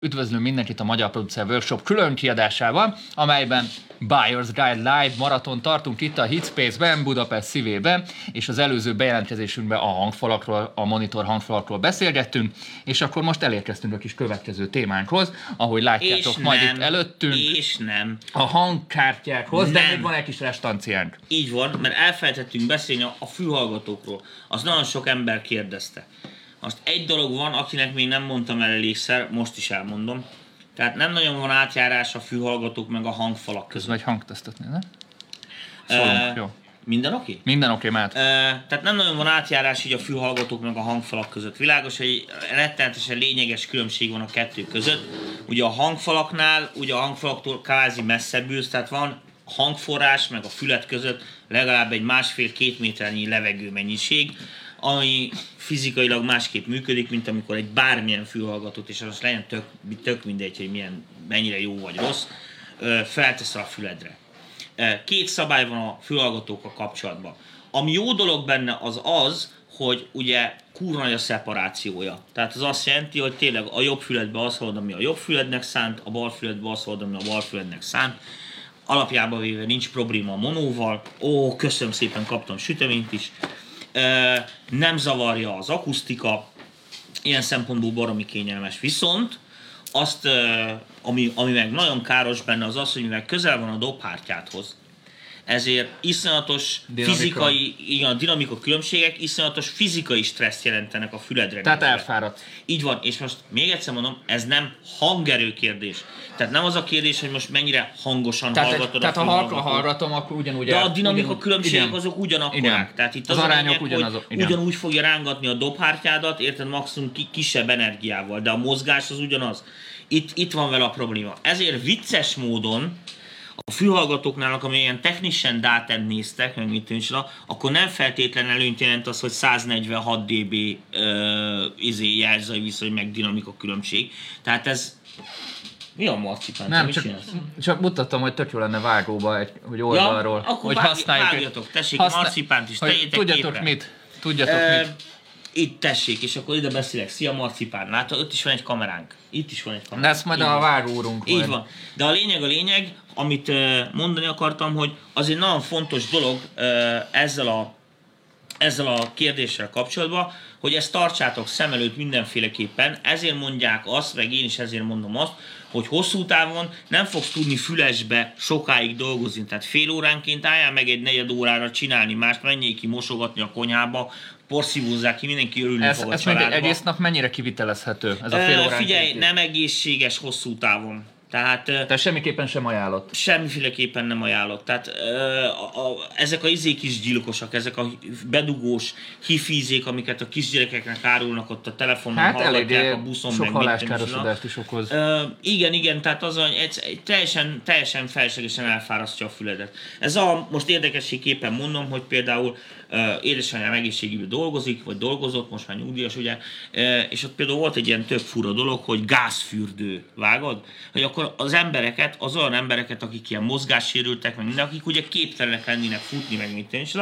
Üdvözlünk mindenkit a Magyar Producer Workshop külön kiadásával, amelyben Buyer's Guide Live maraton tartunk itt a Hitspace-ben, Budapest szívében, és az előző bejelentkezésünkben a hangfalakról, a monitor hangfalakról beszélgettünk, és akkor most elérkeztünk a kis következő témánkhoz, ahogy látjátok És majd nem, itt előttünk, És nem. a hangkártyákhoz, de Nem. még van egy kis restanciánk. Így van, mert elfelejtettünk beszélni a fülhallgatókról. Az nagyon sok ember kérdezte. Most egy dolog van, akinek még nem mondtam el elégszer, most is elmondom. Tehát nem nagyon van átjárás a fülhallgatók meg a hangfalak között. Egy hangtesztet ne? Szólunk, jó. Minden oké? Minden oké, okay, Ö, Tehát nem nagyon van átjárás így a fülhallgatók meg a hangfalak között. Világos, hogy rettenetesen lényeges különbség van a kettő között. Ugye a hangfalaknál, ugye a hangfalaktól kvázi messzebb ülsz, tehát van hangforrás meg a fület között legalább egy másfél-két méternyi levegő mennyiség, ami fizikailag másképp működik, mint amikor egy bármilyen fülhallgatót, és az legyen tök, tök mindegy, hogy milyen, mennyire jó vagy rossz, felteszel a füledre. Két szabály van a fülhallgatókkal kapcsolatban. Ami jó dolog benne az az, hogy ugye kurva a szeparációja. Tehát az azt jelenti, hogy tényleg a jobb füledbe az hallod, ami a jobb fülednek szánt, a bal füledbe az hallod, ami a bal fülednek szánt. Alapjában véve nincs probléma a monóval. Ó, köszönöm szépen, kaptam süteményt is. Nem zavarja az akusztika, ilyen szempontból baromi kényelmes. Viszont azt, ami, ami meg nagyon káros benne, az az, hogy mivel közel van a dobhártyádhoz, ezért iszonyatos Dinamika. fizikai, igen, a dinamika különbségek iszonyatos fizikai stresszt jelentenek a füledre. Tehát elfáradt. Így van, és most még egyszer mondom, ez nem hangerő kérdés. Tehát nem az a kérdés, hogy most mennyire hangosan Tehát, hallgatod egy, tehát ha halkan hallgatom, akkor ugyanúgy De a dinamika ugyanúgy- különbségek igen. azok ugyanakkorák. Igen. Tehát itt Az az, arányok lényeg, ugyanazok, hogy igen. ugyanúgy fogja rángatni a dobhártyádat, érted, maximum ki- kisebb energiával, de a mozgás az ugyanaz. Itt, itt van vele a probléma. Ezért vicces módon a fülhallgatóknál, amilyen ilyen technischen dátát néztek, meg mit akkor nem feltétlen előnyt jelent az, hogy 146 dB ö, izé jelzői viszony, meg dinamika különbség. Tehát ez... Mi a marcipán? Nem, csak, csak mutattam, hogy tök jó lenne vágóba, egy, hogy oldalról. akkor hogy vág- használjuk. vágjatok, tessék, marcipánt is tegyétek Tudjatok képre. mit? Tudjatok Ö, mit? itt tessék, és akkor ide beszélek. Szia Marcipán, látod, ott is van egy kameránk. Itt is van egy De kameránk. ezt majd Így a vágórunk Így van. De a lényeg a lényeg, amit mondani akartam, hogy az egy nagyon fontos dolog ezzel a ezzel a kérdéssel kapcsolatban, hogy ezt tartsátok szem előtt mindenféleképpen, ezért mondják azt, meg én is ezért mondom azt, hogy hosszú távon nem fogsz tudni fülesbe sokáig dolgozni, tehát fél óránként álljál meg egy negyed órára csinálni mást, menjél ki mosogatni a konyhába, porszívózzák ki, mindenki örülni Ez, fog a ez családba. egész nap mennyire kivitelezhető? Ez a fél órán Figyelj, nem egészséges hosszú távon. Tehát Tehát semmiképpen sem ajánlott. semmiféleképpen nem ajánlott. Tehát a, a, ezek a izék is gyilkosak, ezek a bedugós hifízék, amiket a kisgyerekeknek árulnak ott a telefonon, Hát hallgatják a buszon, sok meg haláskárosodást is okoz. Ö, igen, igen, tehát az, egy, egy teljesen, teljesen feleslegesen elfárasztja a füledet. Ez a, most érdekességképpen mondom, hogy például édesanyám egészségügyben dolgozik, vagy dolgozott, most már nyugdíjas, ugye, és ott például volt egy ilyen tök fura dolog, hogy gázfürdő, vágod? Hogy akkor az embereket, az olyan embereket, akik ilyen mozgássérültek, meg minden, akik ugye képtelenek lennének futni, meg mit tűncs,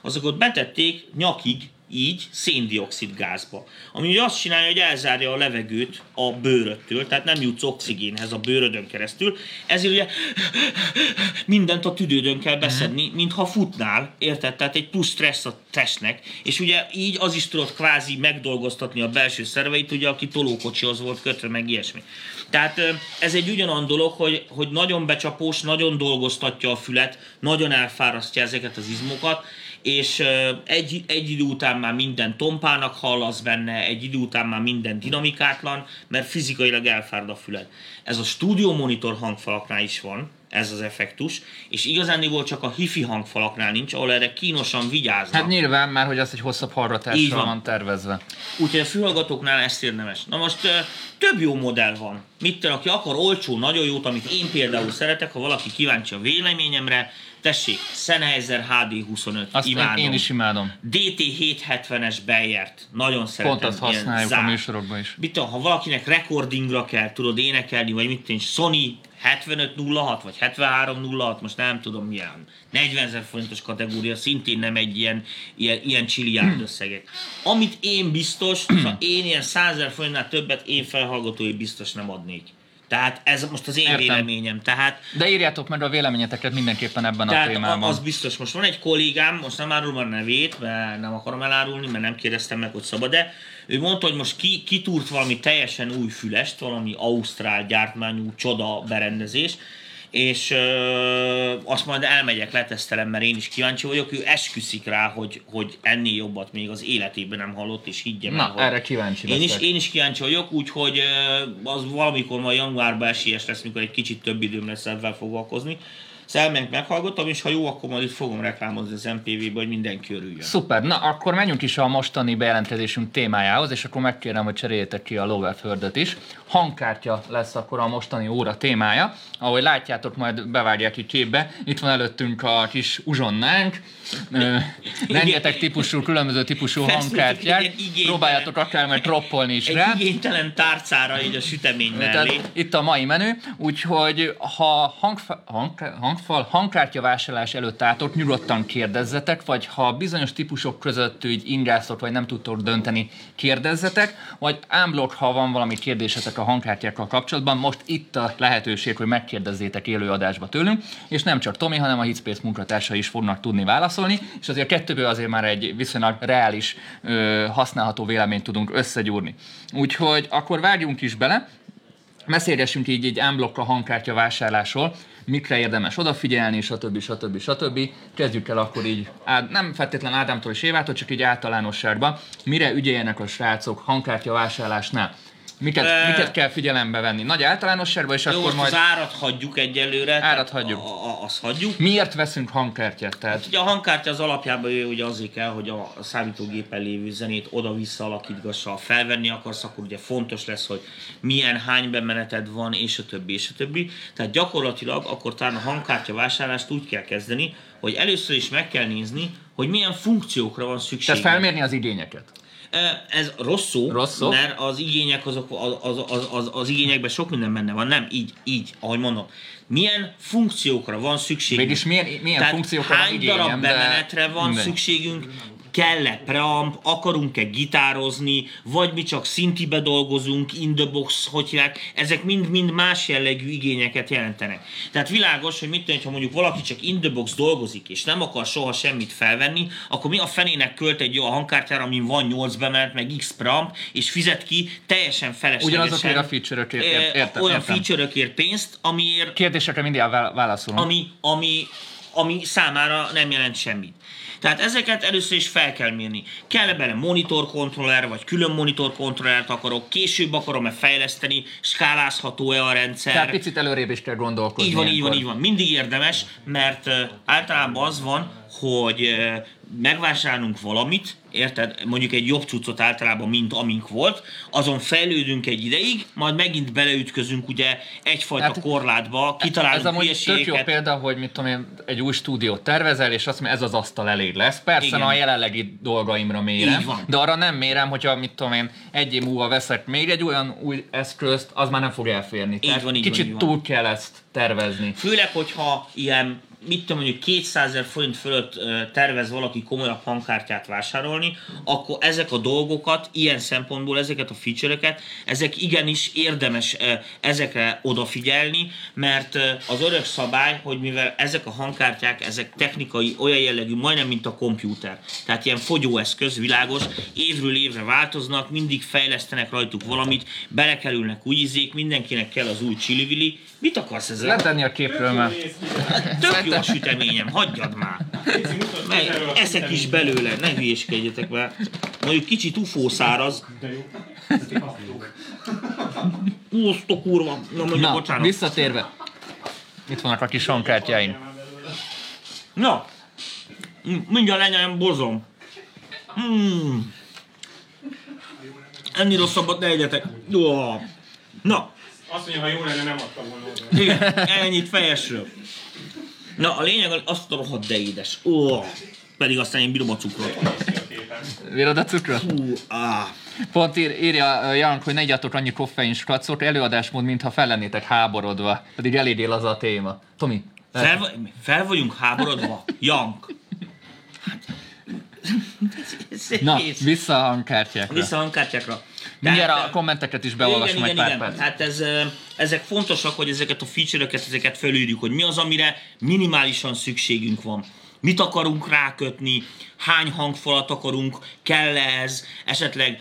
azokat betették nyakig így széndiokszid gázba. Ami ugye azt csinálja, hogy elzárja a levegőt a bőröttől, tehát nem jutsz oxigénhez a bőrödön keresztül, ezért ugye mindent a tüdődön kell beszedni, mintha futnál, érted? Tehát egy plusz stressz a testnek, és ugye így az is tudod kvázi megdolgoztatni a belső szerveit, ugye, aki tolókocsihoz volt kötve, meg ilyesmi. Tehát ez egy ugyanolyan dolog, hogy, hogy nagyon becsapós, nagyon dolgoztatja a fület, nagyon elfárasztja ezeket az izmokat, és egy, egy idő után már minden tompának hallasz benne, egy idő után már minden dinamikátlan, mert fizikailag elfárad a füled. Ez a stúdió monitor hangfalaknál is van, ez az effektus, és igazándiból csak a hifi hangfalaknál nincs, ahol erre kínosan vigyáznak. Hát nyilván már, hogy az egy hosszabb Így hallgatásra van. van tervezve. Úgyhogy a fülhallgatóknál ezt érdemes. Na most több jó modell van. Mit aki akar olcsó, nagyon jót, amit én például szeretek, ha valaki kíváncsi a véleményemre, Tessék, Sennheiser HD 25, Azt imádom. én is imádom. DT 770-es Bejert, nagyon szeretem. Pont azt használjuk a zár. műsorokban is. Mit tudom, ha valakinek recordingra kell, tudod énekelni, vagy mit tudom, Sony 7506 vagy 7306, most nem tudom milyen, 40 ezer forintos kategória, szintén nem egy ilyen, ilyen, ilyen csiliárd összegek. Amit én biztos, ha én ilyen 100 ezer forintnál többet én felhallgatói biztos nem adnék. Tehát ez most az én Értem. véleményem. Tehát De írjátok meg a véleményeteket mindenképpen ebben a tehát témában. a- az biztos. Most van egy kollégám, most nem árulom a nevét, mert nem akarom elárulni, mert nem kérdeztem meg, hogy szabad de ő mondta, hogy most ki, kitúrt valami teljesen új fülest, valami ausztrál gyártmányú csoda berendezés, és ö, azt majd elmegyek, letesztelem, mert én is kíváncsi vagyok. Ő esküszik rá, hogy, hogy ennél jobbat még az életében nem hallott, és higgye Na, el, hogy erre kíváncsi én is, én is kíváncsi vagyok, úgyhogy az valamikor majd januárban esélyes lesz, mikor egy kicsit több időm lesz ebben foglalkozni. Szelmenk meghallgattam, és ha jó, akkor majd itt fogom reklámozni az MPV-be, hogy mindenki örüljön. Szuper, na akkor menjünk is a mostani bejelentkezésünk témájához, és akkor megkérem, hogy cseréljétek ki a Loverfördöt is. Hangkártya lesz akkor a mostani óra témája. Ahogy látjátok, majd bevágják itt képbe. Itt van előttünk a kis uzsonnánk. Rengeteg típusú, különböző típusú hangkártyák. Próbáljátok akár majd troppolni is Egy rá. igénytelen tárcára így a sütemény mellé. Tehát itt a mai menü, úgyhogy ha hangfa, hang, hangfal, hangkártya vásárlás előtt álltok, nyugodtan kérdezzetek, vagy ha bizonyos típusok között így ingáztok, vagy nem tudtok dönteni, kérdezzetek, vagy ámblok, ha van valami kérdésetek a hangkártyákkal kapcsolatban, most itt a lehetőség, hogy megkérdezzétek élőadásba tőlünk, és nem csak Tomi, hanem a Hitspace munkatársai is fognak tudni válaszolni, és azért kettőből azért már egy viszonylag reális, ö, használható véleményt tudunk összegyúrni. Úgyhogy akkor vágjunk is bele, beszélgessünk így egy unblock a hangkártya vásárlásról, mikre érdemes odafigyelni, stb. stb. stb. Kezdjük el akkor így, nem feltétlen Ádámtól és Évától, csak így általánosságban, mire ügyeljenek a srácok hangkártya vásárlásnál. Miket, Ö, miket kell figyelembe venni? Nagy általánosságban, és Jó, akkor most majd az árat hagyjuk egyelőre. Árat hagyjuk. A, a, azt hagyjuk. miért veszünk hangkártyát? Tehát Ugye a hangkártya az alapjában ő ugye azért kell, hogy a a számítógépen lévő zenét oda-vissza alakítgassa. Ha felvenni akarsz, akkor ugye fontos lesz, hogy milyen hány bemeneted van, és a többi, és a többi. Tehát gyakorlatilag akkor talán a hangkártya vásárlást úgy kell kezdeni, hogy először is meg kell nézni, hogy milyen funkciókra van szükség. tehát felmérni az igényeket. Ez rossz szó, Rossz szó? mert az igények azok, az, az, az, az, igényekben sok minden benne van. Nem, így, így, ahogy mondom. Milyen funkciókra van szükség? Mégis milyen, milyen Tehát funkciókra van hány igényem, darab de bemenetre van mindegy. szükségünk? Kell-e preamp, akarunk-e gitározni, vagy mi csak szintibe dolgozunk, in the box, hogy hívják, ezek mind-mind más jellegű igényeket jelentenek. Tehát világos, hogy mit tudom, ha mondjuk valaki csak in the box dolgozik, és nem akar soha semmit felvenni, akkor mi a fenének költ egy jó hangkártyára, amin van 8 bemenet, meg X preamp, és fizet ki teljesen feleslegesen. Ugyanazokért a feature-ökért, ért- értem, olyan feature-ökért pénzt, amiért Kérdésekre mindig vá- válaszolunk. ami, ami, ami számára nem jelent semmit. Tehát ezeket először is fel kell mérni. kell bele monitor kontroller, vagy külön monitor kontrollert akarok, később akarom-e fejleszteni, skálázható-e a rendszer. Tehát picit előrébb is kell gondolkozni. Így van, így van, ilyenkor. így van. Mindig érdemes, mert általában az van, hogy megvásárolunk valamit, érted? Mondjuk egy jobb cuccot általában, mint amink volt, azon fejlődünk egy ideig, majd megint beleütközünk ugye egyfajta Hát, korlátba, kitalálunk Ez amúgy tök jó példa, hogy mit tudom én, egy új stúdiót tervezel, és azt mondja, ez az asztal elég lesz. Persze, Igen. A jelenlegi dolgaimra mérem, Így van. de arra nem mérem, hogyha mit tudom én, egy év múlva veszek még egy olyan új eszközt, az már nem fog elférni. Tehát van, így van, kicsit így van. túl kell ezt tervezni. Főleg, hogyha ilyen, mit tudom, mondjuk 200 ezer forint fölött tervez valaki komolyabb hangkártyát vásárolni, akkor ezek a dolgokat, ilyen szempontból ezeket a feature-eket, ezek igenis érdemes ezekre odafigyelni, mert az örök szabály, hogy mivel ezek a hangkártyák, ezek technikai olyan jellegű, majdnem mint a komputer. Tehát ilyen fogyóeszköz, világos, évről évre változnak, mindig fejlesztenek rajtuk valamit, belekerülnek új izék, mindenkinek kell az új csili Mit akarsz ezzel? Letenni a képről, mert Tök jó a süteményem, hagyjad már. Meg, eszek is belőle, ne hülyéskedjetek mert Mondjuk kicsit ufó száraz. Azt a kurva. Na mondja, Na, bocsánat. visszatérve. Itt vannak a kis hangkártyáim. Na, mindjárt lenyelem bozom. Hmm. Ennél rosszabbat ne egyetek. Ó. Na, Azt mondja, ha jó lenne, nem adta volna oda. igen, ennyit fejesről. Na, a lényeg azt a rohadt de édes. Ó, pedig aztán én bírom a cukrot. Vérod a cukrot? Hú, áh. Pont ír, írja Jank, hogy ne igyatok annyi koffein skracot, előadásmód, mintha fel lennétek háborodva. Pedig eléggé az a téma. Tomi, Fel, vagy- fel vagyunk háborodva? Jank. na, vissza a hangkártyákra. Vissza a hangkártyákra. Mindjárt Tehát, a kommenteket is beolvasom igen, egy igen, pár igen. perc. Hát ez, ezek fontosak, hogy ezeket a feature-öket, ezeket felírjuk, hogy mi az, amire minimálisan szükségünk van. Mit akarunk rákötni, hány hangfalat akarunk, kell ez, esetleg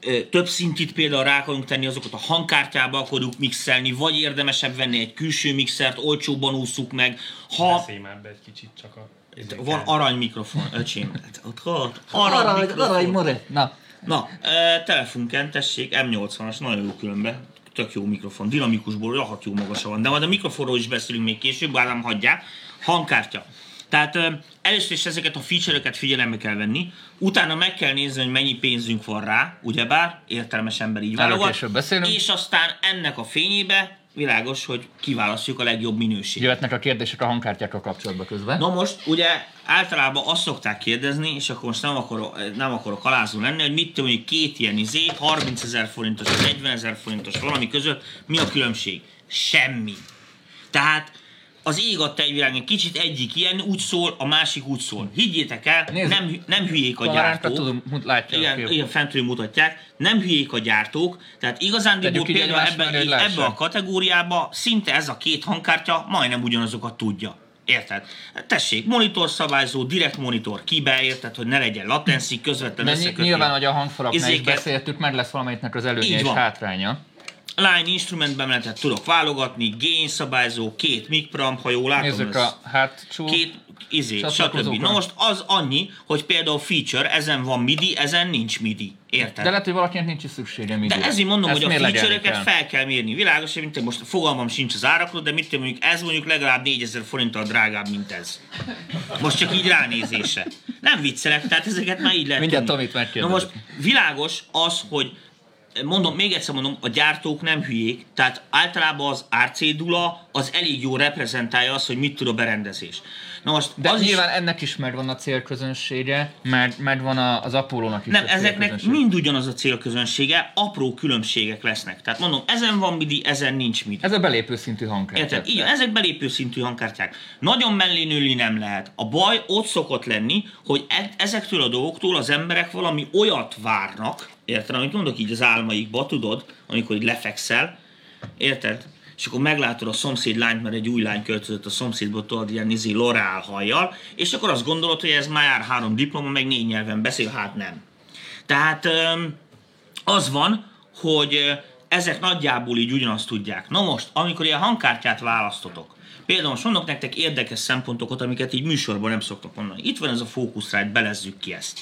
ö, több szintit például rá akarunk tenni, azokat a hangkártyába akarunk mixelni, vagy érdemesebb venni egy külső mixert, olcsóban ússzuk meg. Ha Beszélj már be egy kicsit csak a... van arany mikrofon, öcsém, hát arany, Arany, arany. Na, Na, e, telefonken tessék, M80-as, nagyon jó különben, tök jó mikrofon, dinamikusból, rohadt jó magasa van, de majd a mikrofonról is beszélünk még később, bár nem hagyják, hangkártya. Tehát e, először is ezeket a feature-öket figyelembe kell venni, utána meg kell nézni, hogy mennyi pénzünk van rá, ugyebár, értelmes ember így válogat, és aztán ennek a fényébe világos, hogy kiválasztjuk a legjobb minőséget. jöhetnek a kérdések a hangkártyákkal kapcsolatban közben. Na most, ugye általában azt szokták kérdezni, és akkor most nem akarok, nem akarok alázó lenni, hogy mit tudom, hogy két ilyen izé, 30 ezer forintos, 40 ezer forintos valami között, mi a különbség? Semmi. Tehát az ég világ, egy kicsit egyik ilyen úgy szól, a másik úgy szól. Higgyétek el, Nézd. nem, nem hülyék a gyártók. tudom, látja a Igen, kép. igen, fentről mutatják, nem hülyék a gyártók, tehát igazándiból például ebben, lássák. a kategóriába szinte ez a két hangkártya majdnem ugyanazokat tudja. Érted? Tessék, monitor szabályzó, direkt monitor kibe, érted, hogy ne legyen latency, közvetlen összeköti. nyilván, hogy a hangfalaknál is beszéltük, meg lesz valamelyiknek az előnye Így és van. hátránya. Line instrument bemenetet tudok válogatni, gain szabályzó, két mic preamp, ha jól látom. Nézzük ez- a hátsó. két izé, stb. Na most az annyi, hogy például feature, ezen van MIDI, ezen nincs MIDI. Érted? De lehet, hogy valakinek nincs is szüksége De midire. ezért mondom, Ezt hogy a kell. fel kell mérni. Világos, hogy mint te most fogalmam sincs az árakról, de mit tudom, mondjuk ez mondjuk legalább 4000 forinttal drágább, mint ez. Most csak így ránézése. Nem viccelek, tehát ezeket már így lehet Mindjárt. Tomit Na megkérdezek. most világos az, hogy mondom, még egyszer mondom, a gyártók nem hülyék, tehát általában az RC dula az elég jó reprezentálja azt, hogy mit tud a berendezés. Na most De az is- nyilván ennek is megvan a célközönsége, meg, megvan a- az Apollo-nak is Nem, a ezeknek mind ugyanaz a célközönsége, apró különbségek lesznek. Tehát mondom, ezen van MIDI, ezen nincs MIDI. Ez a belépő szintű hangkártya. Érted? Igen, ezek belépő szintű hangkártyák. Nagyon mellé nőni nem lehet. A baj ott szokott lenni, hogy e- ezektől a dolgoktól az emberek valami olyat várnak, érted? Amit mondok így az álmaikba, tudod, amikor így lefekszel, érted? És akkor meglátod a szomszéd lányt, mert egy új lány költözött a szomszédból, tudod, ilyen izé lorál hajjal, és akkor azt gondolod, hogy ez már három diploma, meg négy nyelven beszél, hát nem. Tehát az van, hogy ezek nagyjából így ugyanazt tudják. Na most, amikor ilyen hangkártyát választotok, például most mondok nektek érdekes szempontokat, amiket így műsorban nem szoktak mondani. Itt van ez a Focusrite, belezzük ki ezt.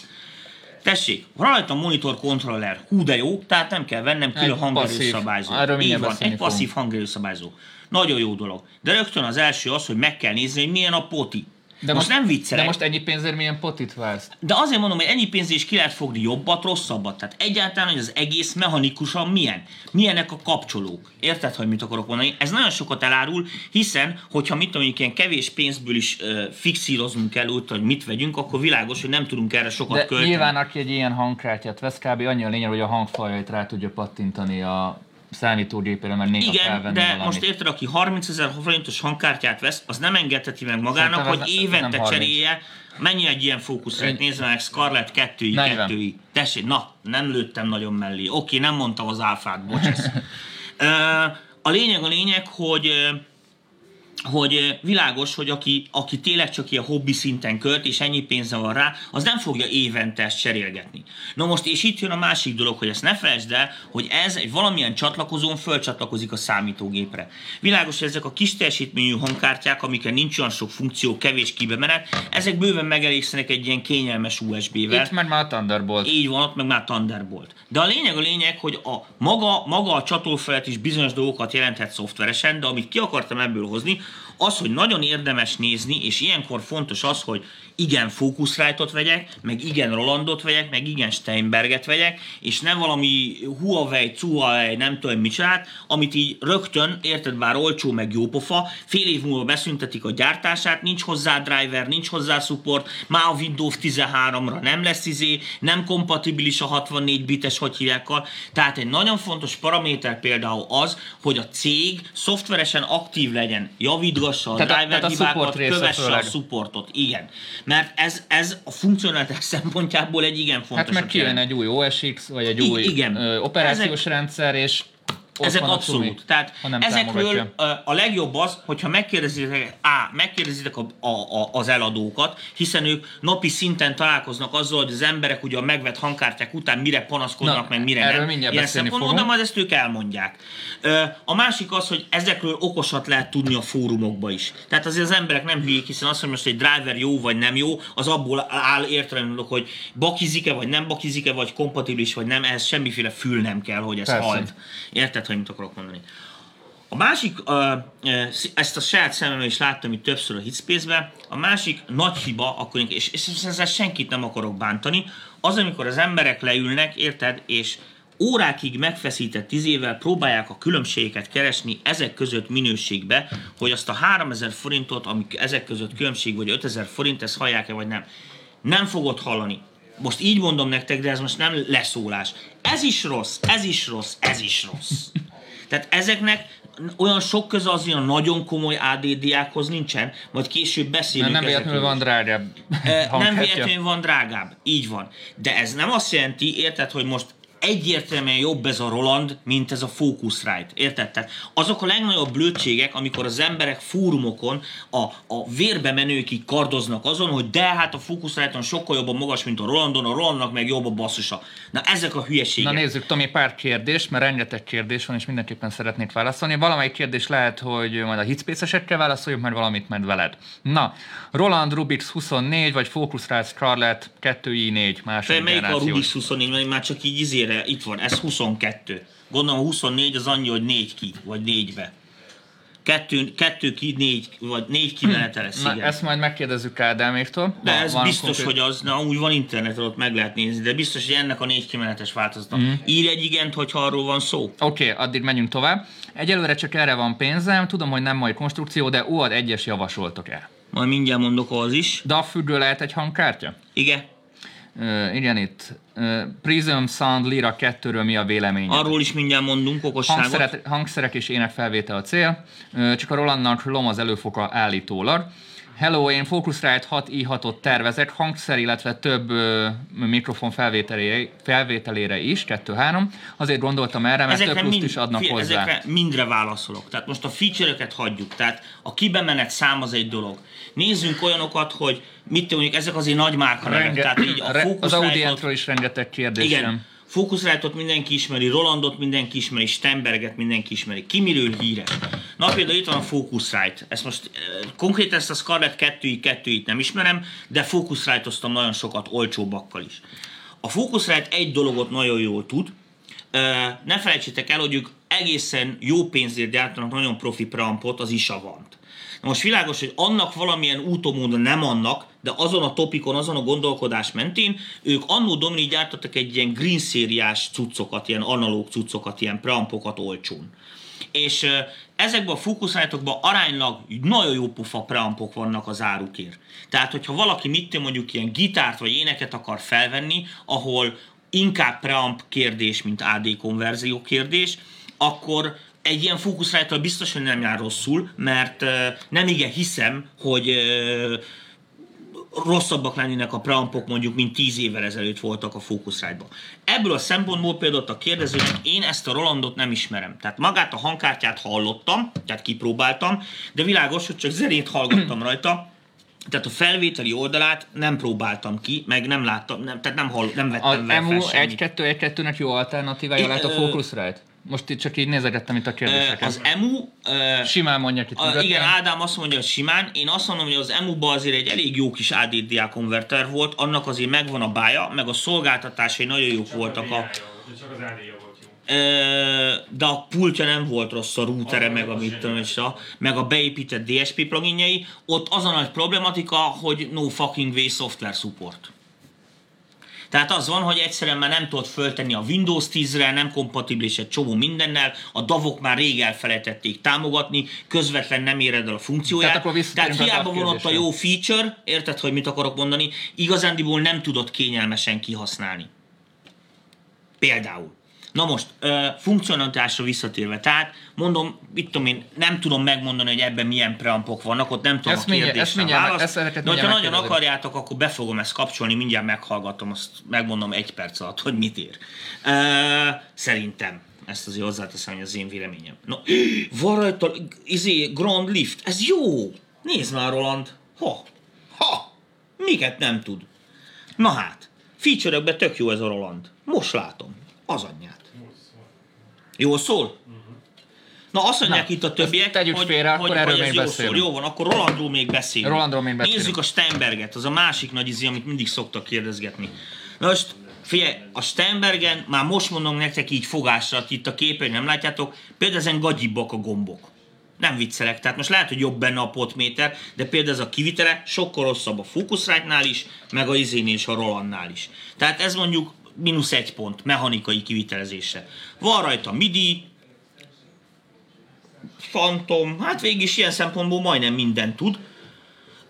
Tessék, van rajta monitor kontroller, hú de jó, tehát nem kell vennem külön hangerőszabályzó. Így van, egy passzív hangerőszabályzó. Nagyon jó dolog. De rögtön az első az, hogy meg kell nézni, hogy milyen a poti. De most, nem viccelek. De most ennyi pénzért milyen potit válsz? De azért mondom, hogy ennyi pénzért is ki lehet fogni jobbat, rosszabbat. Tehát egyáltalán, hogy az egész mechanikusan milyen. Milyenek a kapcsolók. Érted, hogy mit akarok mondani? Ez nagyon sokat elárul, hiszen, hogyha mit tudom, ilyen kevés pénzből is uh, fixíroznunk kell úgy, hogy mit vegyünk, akkor világos, hogy nem tudunk erre sokat De költeni. nyilván aki egy ilyen hangkártyát vesz, kb. annyi a lényeg, hogy a hangfaljait rá tudja pattintani a számítógépére, mert néha Igen, felvenni de valamit. most érted, aki 30 ezer forintos hangkártyát vesz, az nem engedheti meg magának, Szerintem hogy évente nem 30. cserélje. Mennyi egy ilyen fókuszrejt? Egy- Nézd meg, Scarlett 2 40. 2 Tessék, na, nem lőttem nagyon mellé. Oké, nem mondtam az áfát, bocsász. Ö, a lényeg a lényeg, hogy hogy világos, hogy aki, aki tényleg csak ilyen hobbi szinten költ, és ennyi pénze van rá, az nem fogja évente ezt cserélgetni. Na most, és itt jön a másik dolog, hogy ezt ne felejtsd el, hogy ez egy valamilyen csatlakozón fölcsatlakozik a számítógépre. Világos, hogy ezek a kis teljesítményű hangkártyák, amiken nincs olyan sok funkció, kevés kibemenet, ezek bőven megelégszenek egy ilyen kényelmes USB-vel. Itt meg már Thunderbolt. Így van, ott meg már Thunderbolt. De a lényeg a lényeg, hogy a maga, maga a csatolfelett is bizonyos dolgokat jelenthet szoftveresen, de amit ki akartam ebből hozni, Az, hogy nagyon érdemes nézni, és ilyenkor fontos az, hogy igen Focusrite-ot vegyek, meg igen Rolandot vegyek, meg igen Steinberget vegyek, és nem valami Huawei, Huawei, nem tudom micsát, amit így rögtön, érted, bár olcsó, meg jó pofa, fél év múlva beszüntetik a gyártását, nincs hozzá driver, nincs hozzá support, már a Windows 13-ra nem lesz izé, nem kompatibilis a 64 bites, hogy hívjákkal. Tehát egy nagyon fontos paraméter például az, hogy a cég szoftveresen aktív legyen, javítgassa a Tehát a- driver tehát a hibákat, kövesse a főleg. supportot. Igen. Mert ez, ez a funkcionalitás szempontjából egy igen fontos. Hát meg kijön egy új OSX, vagy egy I- új igen. ö, operációs Ezek- rendszer, és Ezek abszolút. cumi, Tehát ezekről a legjobb az, hogyha megkérdezitek, á, megkérdezitek a, a, a, az eladókat, hiszen ők napi szinten találkoznak azzal, hogy az emberek ugye a megvett hangkártyák után mire panaszkodnak, Na, meg mire erről nem. mindjárt Ilyen szempontból, de majd ezt ők elmondják. A másik az, hogy ezekről okosat lehet tudni a fórumokba is. Tehát azért az emberek nem hülyék, hiszen azt, hogy most egy driver jó vagy nem jó, az abból áll értelemül, hogy bakizik-e vagy nem bakizik-e, vagy kompatibilis vagy nem, ehhez semmiféle fül nem kell, hogy ez halt. Érted, hogy mit akarok mondani? A másik, ezt a saját szememmel is láttam itt többször a Hitspace-ben, a másik nagy hiba, akkor, és, és ezzel senkit nem akarok bántani, az, amikor az emberek leülnek, érted, és órákig megfeszített izével próbálják a különbségeket keresni ezek között minőségbe, hogy azt a 3000 forintot, amik ezek között különbség, vagy 5000 forint, ezt hallják-e vagy nem. Nem fogod hallani. Most így mondom nektek, de ez most nem leszólás. Ez is rossz, ez is rossz, ez is rossz. Tehát ezeknek olyan sok köze az ilyen nagyon komoly ADD-ákhoz nincsen, majd később beszélünk Mert nem véletlenül van drágább Nem véletlenül van drágább, így van. De ez nem azt jelenti, érted, hogy most egyértelműen jobb ez a Roland, mint ez a Focusrite. Érted? Tehát azok a legnagyobb blödségek, amikor az emberek fórumokon a, a vérbe menőkig kardoznak azon, hogy de hát a Focusrite-on sokkal jobb a magas, mint a Rolandon, a Rolandnak meg jobb a basszusa. Na ezek a hülyeségek. Na nézzük, Tomi, pár kérdés, mert rengeteg kérdés van, és mindenképpen szeretnék válaszolni. Valamelyik kérdés lehet, hogy majd a Hitspace-esekkel válaszoljuk, mert valamit majd veled. Na, Roland Rubix 24, vagy Focusrite Scarlett 2i4 második Melyik a generációs. Rubix 24, mert már csak így izére, itt van, ez 22. Gondolom a 24 az annyi, hogy 4 ki, vagy 4-be. Kettő, kettő ki, négy, vagy négy kimenete lesz, Na, igen. ezt majd megkérdezzük Ádáméktól. De Van- ez van biztos, konkrét- hogy az, na úgy van interneten, ott meg lehet nézni, de biztos, hogy ennek a négy kimenetes változata. Mm. Írj egy igent, hogyha arról van szó. Oké, okay, addig menjünk tovább. Egyelőre csak erre van pénzem, tudom, hogy nem mai konstrukció, de OAD egyes javasoltok el. Majd mindjárt mondok az is. DAW függő lehet egy hangkártya? Igen. Uh, igen, itt. Uh, Prism Sound Lira 2-ről mi a véleményed? Arról is mindjárt mondunk okosságot. Hangszerek, hangszerek és énekfelvétel a cél, Ö, csak a Rolandnak lom az előfoka állítólag. Hello, én Focusrite 6i6-ot tervezek, hangszer, illetve több ö, mikrofon felvételére, felvételére is, 2-3. Azért gondoltam erre, mert több pluszt is adnak fie- hozzá. Ezekre mindre válaszolok. Tehát most a feature-öket hagyjuk. Tehát a kibemenet szám az egy dolog. Nézzünk olyanokat, hogy mit mondjuk ezek azért nagy márka. Renge, Tehát így a re, az Focusrite-ot- Audientről is rengeteg kérdés Igen. Focusrite-ot mindenki ismeri, Rolandot mindenki ismeri, Stemberget mindenki ismeri. Ki miről híres? Na például itt van a Focusrite. Ezt most eh, konkrétan ezt a Scarlett 2 2 nem ismerem, de Focusrite-oztam nagyon sokat olcsóbbakkal is. A Focusrite egy dologot nagyon jól tud, Ö, ne felejtsétek el, hogy ők egészen jó pénzért gyártanak nagyon profi preampot, az Isavant. Na most világos, hogy annak valamilyen útomódon nem annak, de azon a topikon, azon a gondolkodás mentén, ők annó Domini gyártottak egy ilyen green szériás cuccokat, ilyen analóg cuccokat, ilyen preampokat olcsón. És ezekben a fókuszáltokban aránylag nagyon jó pufa preampok vannak az árukért. Tehát, hogyha valaki mit mondjuk ilyen gitárt vagy éneket akar felvenni, ahol inkább preamp kérdés, mint AD konverzió kérdés, akkor egy ilyen fókuszrájttal biztos, hogy nem jár rosszul, mert nem igen hiszem, hogy rosszabbak lennének a preampok mondjuk, mint 10 évvel ezelőtt voltak a Focusrite-ban. Ebből a szempontból például a kérdezőnek én ezt a Rolandot nem ismerem. Tehát magát a hangkártyát hallottam, tehát kipróbáltam, de világos, hogy csak zenét hallgattam rajta, tehát a felvételi oldalát nem próbáltam ki, meg nem láttam, nem, tehát nem, hall, nem vettem vele fel EMU semmit. 1-2-1-2-nek jó alternatívája lehet a Focusrite? Most itt csak így nézegettem itt a kérdéseket. Az EMU Simán mondják itt A, igen, Ádám azt mondja, hogy simán. Én azt mondom, hogy az EMU-ba azért egy elég jó kis ADDA konverter volt, annak azért megvan a bája, meg a szolgáltatásai nagyon jók voltak a... Csak az volt jó. De a pultja nem volt rossz a routere, meg a mit tudom, és a, meg a beépített DSP pluginjei, ott az a nagy problematika, hogy no fucking way software support. Tehát az van, hogy egyszerűen már nem tudod föltenni a Windows 10-re, nem kompatibilis egy csomó mindennel, a davok már rég elfelejtették támogatni, közvetlen nem éred el a funkcióját. Tehát akkor Tehát, hiába van ott a jó feature, érted, hogy mit akarok mondani, igazándiból nem tudod kényelmesen kihasználni. Például. Na most, funkcionalitásra visszatérve, tehát mondom, mit tudom én, nem tudom megmondani, hogy ebben milyen preampok vannak, ott nem tudom Ezt a kérdésre ezt mindjárt választ, ezt de mindjárt nagyon akarjátok, akkor be fogom ezt kapcsolni, mindjárt meghallgatom, azt megmondom egy perc alatt, hogy mit ér. Szerintem. Ezt azért hozzáteszem, hogy az én véleményem. No, van rajta, izé, Grand Lift, ez jó! Nézd már, Roland! Ha! Ha! Miket nem tud? Na hát, feature tök jó ez a Roland. Most látom. Az anyját. Jól szól? Na azt mondják Na, itt a többiek, tegyük hogy, félre, hogy, akkor hogy ez beszélünk. szól. Jó van, akkor Rolandról még beszélünk. Rolandról még beszélünk. Nézzük a Steinberget, az a másik nagy izé, amit mindig szoktak kérdezgetni. Na most, figyelj, a Steinbergen, már most mondom nektek így fogásra, itt a képen nem látjátok, például ezen gagyibbak a gombok. Nem viccelek, tehát most lehet, hogy jobb benne a potméter, de például ez a kivitele sokkal rosszabb a Focusrite-nál is, meg a izénél is, a Rolandnál is. Tehát ez mondjuk mínusz egy pont mechanikai kivitelezése. Van rajta MIDI, Phantom, hát végig is ilyen szempontból majdnem mindent tud.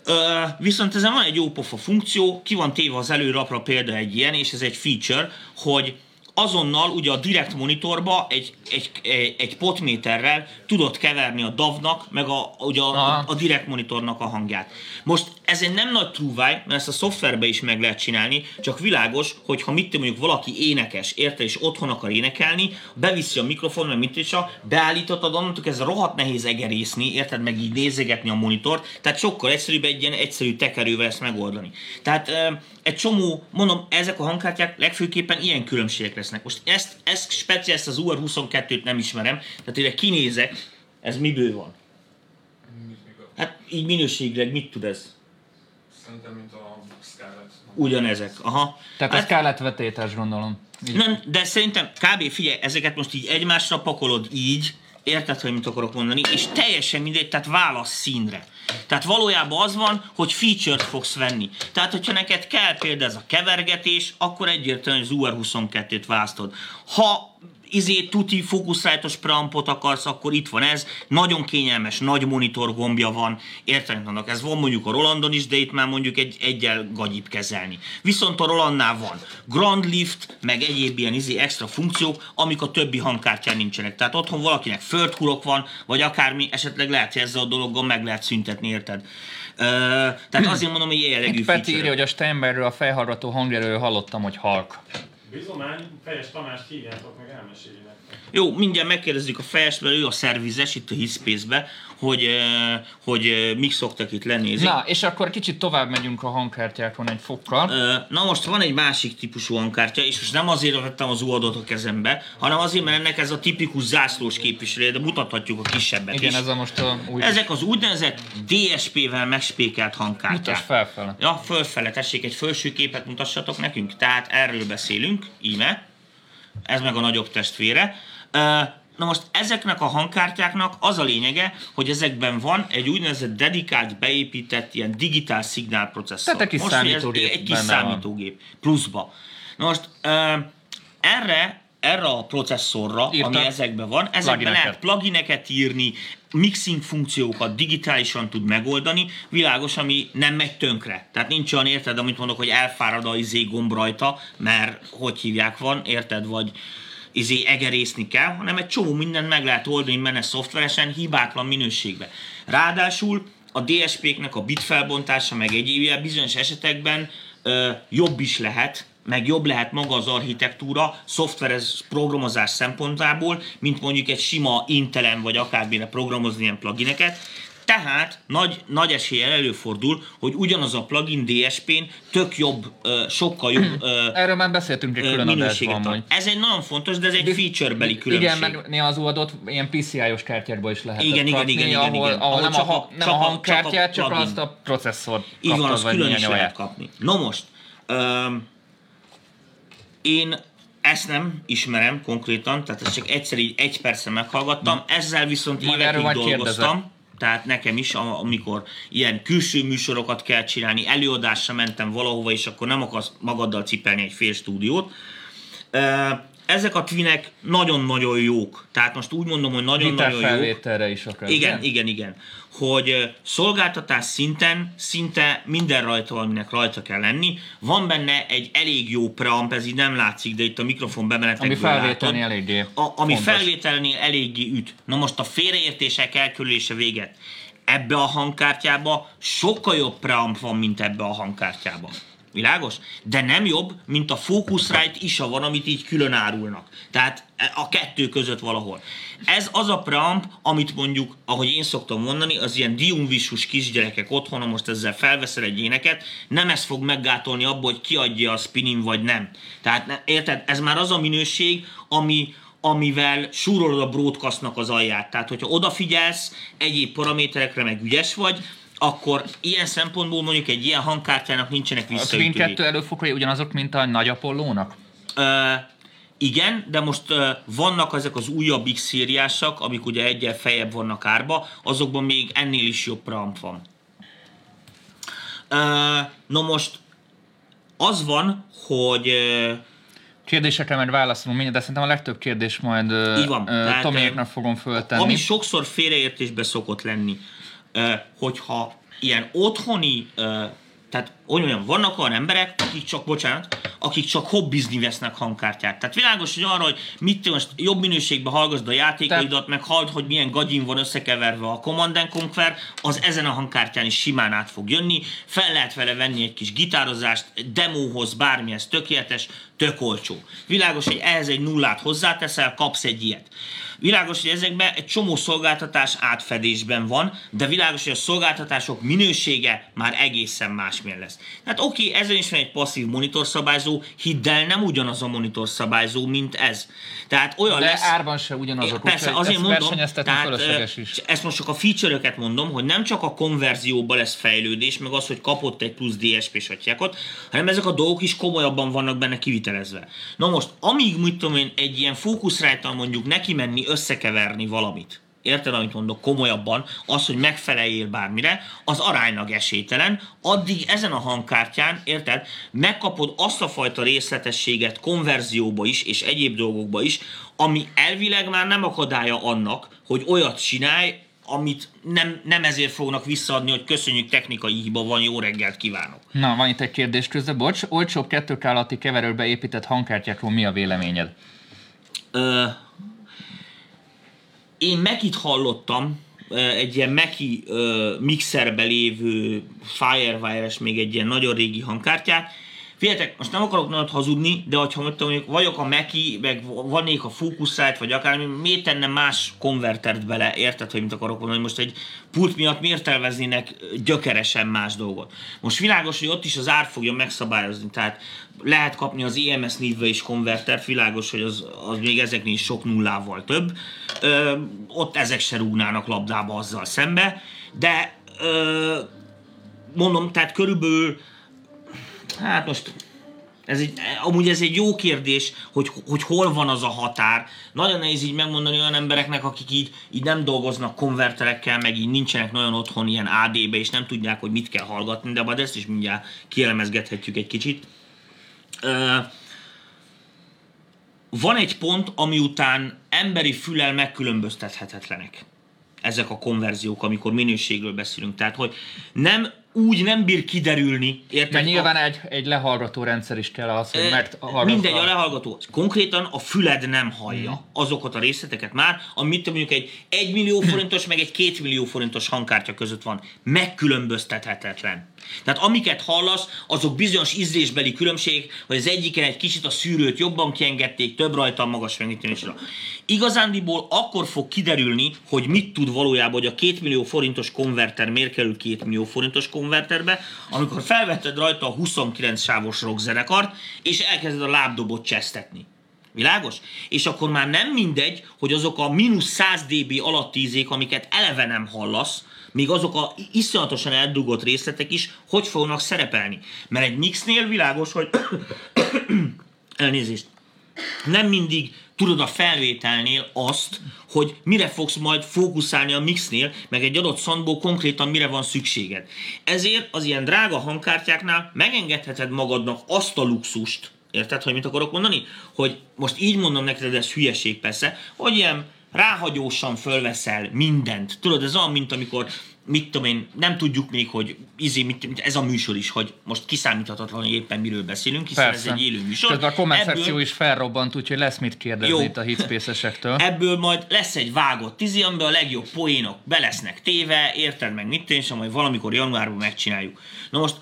Ö, viszont ezen van egy jó pofa funkció, ki van téve az előrapra példa egy ilyen, és ez egy feature, hogy azonnal ugye a direct monitorba egy, egy, egy, egy potméterrel tudod keverni a DAV-nak, meg a, ugye a, a, a direct monitornak a hangját. Most ez egy nem nagy trúváj, mert ezt a szoftverbe is meg lehet csinálni, csak világos, hogy ha mit mondjuk valaki énekes, érte, és otthon akar énekelni, beviszi a mikrofon, meg mit is, a- beállítottad, onnantól ez rohadt nehéz egerészni, érted, meg így nézegetni a monitort, tehát sokkal egyszerűbb egy ilyen egyszerű tekerővel ezt megoldani. Tehát egy csomó, mondom, ezek a hangkártyák legfőképpen ilyen különbségek lesznek. Most ezt, ezt speciál, ezt az UR22-t nem ismerem, tehát ide kinézek, ez miből van? Hát így minőségileg mit tud ez? Szerintem, mint a Scarlett. Ugyanezek, aha. Tehát hát, ez kellett vetétes, gondolom. Így. nem, de szerintem kb. figyelj, ezeket most így egymásra pakolod így, érted, hogy mit akarok mondani, és teljesen mindegy, tehát válasz színre. Tehát valójában az van, hogy feature-t fogsz venni. Tehát, hogyha neked kell például ez a kevergetés, akkor egyértelműen az UR22-t választod. Ha izé tuti fókuszrájtos preampot akarsz, akkor itt van ez, nagyon kényelmes, nagy monitor gombja van, érted, annak ez van mondjuk a Rolandon is, de itt már mondjuk egy egyel gagyibb kezelni. Viszont a Rolandnál van Grand Lift, meg egyéb ilyen izé extra funkciók, amik a többi hangkártyán nincsenek. Tehát otthon valakinek földkurok van, vagy akármi, esetleg lehet, hogy ezzel a dologgal meg lehet szüntetni, érted? Ö, tehát azért mondom, hogy ilyen jellegű Itt Peti írja, hogy a Steinbergről a fejhallgató hangjáról hallottam, hogy halk. Bizomány, Fejes Tamást hívjátok meg, elmeséli nektek. Jó, mindjárt megkérdezzük a fejest, mert ő a szervizes itt a Hitspace-be, hogy, eh, hogy eh, mik szoktak itt lenézni. Na, és akkor kicsit tovább megyünk a hangkártyákon egy fokkal. Ö, Na most van egy másik típusú hangkártya, és most nem azért vettem az uadot a kezembe, hanem azért, mert ennek ez a tipikus zászlós képviselője, de mutathatjuk a kisebbet Igen, is. ez a most a új... Ezek az úgynevezett DSP-vel megspékelt hangkártyák. Mutas felfele. Ja, fölfele, tessék, egy felső képet mutassatok nekünk. Tehát erről beszélünk, íme. Ez meg a nagyobb testvére. Na most ezeknek a hangkártyáknak az a lényege, hogy ezekben van egy úgynevezett dedikált, beépített ilyen digitál szignálprocesszor. Tehát egy kis Most, számítógép Egy kis számítógép, pluszba. Na most erre, erre a processzorra, Írtak ami ezekben van, ezekben plugineket. lehet plugineket írni, mixing funkciókat digitálisan tud megoldani, világos, ami nem megy tönkre. Tehát nincs olyan érted, amit mondok, hogy elfárad a izé gomb rajta, mert hogy hívják van, érted, vagy izé egerészni kell, hanem egy csomó mindent meg lehet oldani benne szoftveresen, hibátlan minőségben. Ráadásul a DSP-knek a bit felbontása, meg egyéb bizonyos esetekben ö, jobb is lehet, meg jobb lehet maga az architektúra szoftveres programozás szempontjából, mint mondjuk egy sima Intelen vagy akármire programozni ilyen plugineket. Tehát nagy, nagy eséllyel előfordul, hogy ugyanaz a plugin DSP-n tök jobb, sokkal jobb Erről már beszéltünk egy külön adásban, ad. Ez egy nagyon fontos, de ez egy feature-beli különbség. Igen, meg néha az uadott ilyen PCI-os kártyákból is lehet Igen, igen, igen, igen, ahol, igen. ahol, Ahol nem, csak a, a- nem a hangkártyát, csak a csak, azt a processzort Így van, kaptad, az vagy külön is lehet kapni. Na most, öm, én ezt nem ismerem konkrétan, tehát ezt csak egyszer így egy percre meghallgattam, ezzel viszont Majd évekig majd kérdezek. Tehát nekem is, amikor ilyen külső műsorokat kell csinálni, előadásra mentem valahova, és akkor nem akarsz magaddal cipelni egy fél stúdiót. Ezek a twinek nagyon-nagyon jók. Tehát most úgy mondom, hogy nagyon-nagyon jók. felvételre is akár. Igen, igen, igen. Hogy szolgáltatás szinten szinte minden rajta van, aminek rajta kell lenni. Van benne egy elég jó preamp, ez így nem látszik, de itt a mikrofon bemenetekből Ami felvételni látod. eléggé A, ami fontos. felvételnél eléggé üt. Na most a félreértések elkerülése véget. Ebbe a hangkártyába sokkal jobb preamp van, mint ebbe a hangkártyába. Világos? De nem jobb, mint a Focusrite isa van, amit így külön árulnak. Tehát a kettő között valahol. Ez az a preamp, amit mondjuk, ahogy én szoktam mondani, az ilyen diumvisus kisgyerekek otthon, ha most ezzel felveszel egy éneket, nem ez fog meggátolni abból, hogy kiadja a spinning vagy nem. Tehát érted, ez már az a minőség, ami, amivel súrolod a broadcastnak az alját. Tehát, hogyha odafigyelsz egyéb paraméterekre, meg ügyes vagy, akkor ilyen szempontból mondjuk egy ilyen hangkártyának nincsenek A Twin visszaütői. 2 előfokrai ugyanazok, mint a nagy Apollónak? Ö, igen, de most ö, vannak ezek az újabb X szériásak, amik ugye egyel fejebb vannak árba, azokban még ennél is jobb preamp van. Ö, no most az van, hogy ö, Kérdésekre majd válaszolunk mindjárt, de szerintem a legtöbb kérdés majd Így van. Tehát, Tomiéknak fogom föltenni. Ami sokszor félreértésbe szokott lenni, hogyha ilyen otthoni, tehát olyan, vannak olyan emberek, akik csak, bocsánat, akik csak hobbizni vesznek hangkártyát. Tehát világos, hogy arra, hogy mit te most jobb minőségben hallgassd a játékaidat, meg halld, hogy milyen gagyin van összekeverve a Command and Conquer, az ezen a hangkártyán is simán át fog jönni. Fel lehet vele venni egy kis gitározást, demóhoz, bármi, ez tökéletes, tök olcsó. Világos, hogy ehhez egy nullát hozzáteszel, kapsz egy ilyet. Világos, hogy ezekben egy csomó szolgáltatás átfedésben van, de világos, hogy a szolgáltatások minősége már egészen másmilyen lesz. Tehát oké, ezen is van egy passzív monitorszabályzó, hidd el, nem ugyanaz a monitorszabályzó, mint ez. Tehát olyan de lesz... árban se ugyanazok, Persze, úgyhogy azért mondom, tehát, is. ezt most csak a feature-öket mondom, hogy nem csak a konverzióban lesz fejlődés, meg az, hogy kapott egy plusz DSP-s atyákot, hanem ezek a dolgok is komolyabban vannak benne kivitelezve. Na most, amíg, mit tudom én, egy ilyen fókuszrájtal mondjuk neki menni, összekeverni valamit, érted, amit mondok komolyabban, az, hogy megfeleljél bármire, az aránylag esélytelen, addig ezen a hangkártyán, érted, megkapod azt a fajta részletességet konverzióba is, és egyéb dolgokba is, ami elvileg már nem akadálya annak, hogy olyat csinálj, amit nem, nem ezért fognak visszaadni, hogy köszönjük, technikai hiba van, jó reggelt kívánok. Na, van itt egy kérdés közben, bocs. Olcsóbb 2 alatti keverőbe épített hangkártyákról mi a véleményed? Ö, én Mekit hallottam, ö, egy ilyen Meki mixerbe lévő Firewire-es, még egy ilyen nagyon régi hangkártyát. Figyeljetek, most nem akarok nagyot hazudni, de mondtam, mondjuk vagyok a Meki, meg vannék a Focusrite, vagy akármi, miért tenne más konvertert bele, érted, hogy mit akarok mondani, most egy pult miatt miért terveznének gyökeresen más dolgot. Most világos, hogy ott is az ár fogja megszabályozni, tehát lehet kapni az EMS névbe is konvertert, világos, hogy az, az még ezeknél is sok nullával több. Ö, ott ezek se rúgnának labdába azzal szembe, de ö, mondom, tehát körülbelül Hát most ez egy, amúgy ez egy jó kérdés, hogy, hogy hol van az a határ. Nagyon nehéz így megmondani olyan embereknek, akik így, így nem dolgoznak konverterekkel, meg így nincsenek nagyon otthon ilyen AD-be, és nem tudják, hogy mit kell hallgatni, de majd ezt is mindjárt kielemezgethetjük egy kicsit. Van egy pont, ami után emberi fülel megkülönböztethetetlenek ezek a konverziók, amikor minőségről beszélünk. Tehát, hogy nem úgy nem bír kiderülni, érted? Mert A- nyilván egy, egy lehallgató rendszer is kell az, hogy Ö, mert Mindegy, a lehallgató. Konkrétan a füled nem hallja azokat a részleteket már, amit mondjuk egy 1 millió forintos, meg egy 2 millió forintos hangkártya között van. Megkülönböztethetetlen. Tehát amiket hallasz, azok bizonyos ízlésbeli különbség, hogy az egyiken egy kicsit a szűrőt jobban kiengedték, több rajta a magas megnyitásra. Igazándiból akkor fog kiderülni, hogy mit tud valójában, hogy a 2 millió forintos konverter miért kerül 2 millió forintos konverterbe, amikor felvetted rajta a 29 sávos rockzenekart, és elkezded a lábdobot csesztetni. Világos? És akkor már nem mindegy, hogy azok a mínusz 100 dB alatti ízék, amiket eleve nem hallasz, még azok a iszonyatosan eldugott részletek is, hogy fognak szerepelni. Mert egy mixnél világos, hogy elnézést, nem mindig tudod a felvételnél azt, hogy mire fogsz majd fókuszálni a mixnél, meg egy adott szandból konkrétan mire van szükséged. Ezért az ilyen drága hangkártyáknál megengedheted magadnak azt a luxust, érted, hogy mit akarok mondani? Hogy most így mondom neked, de ez hülyeség persze, hogy ilyen ráhagyósan fölveszel mindent. Tudod, ez olyan, mint amikor mit tudom én, nem tudjuk még, hogy izé, mit, ez a műsor is, hogy most kiszámíthatatlan, hogy éppen miről beszélünk, hiszen Persze. ez egy élő műsor. Közben a komment szekció is felrobbant, úgyhogy lesz mit kérdezni Jó. itt a hitspace-esektől. Ebből majd lesz egy vágott tizi, amiben a legjobb poénok be lesznek téve, érted meg mit és majd valamikor januárban megcsináljuk. Na most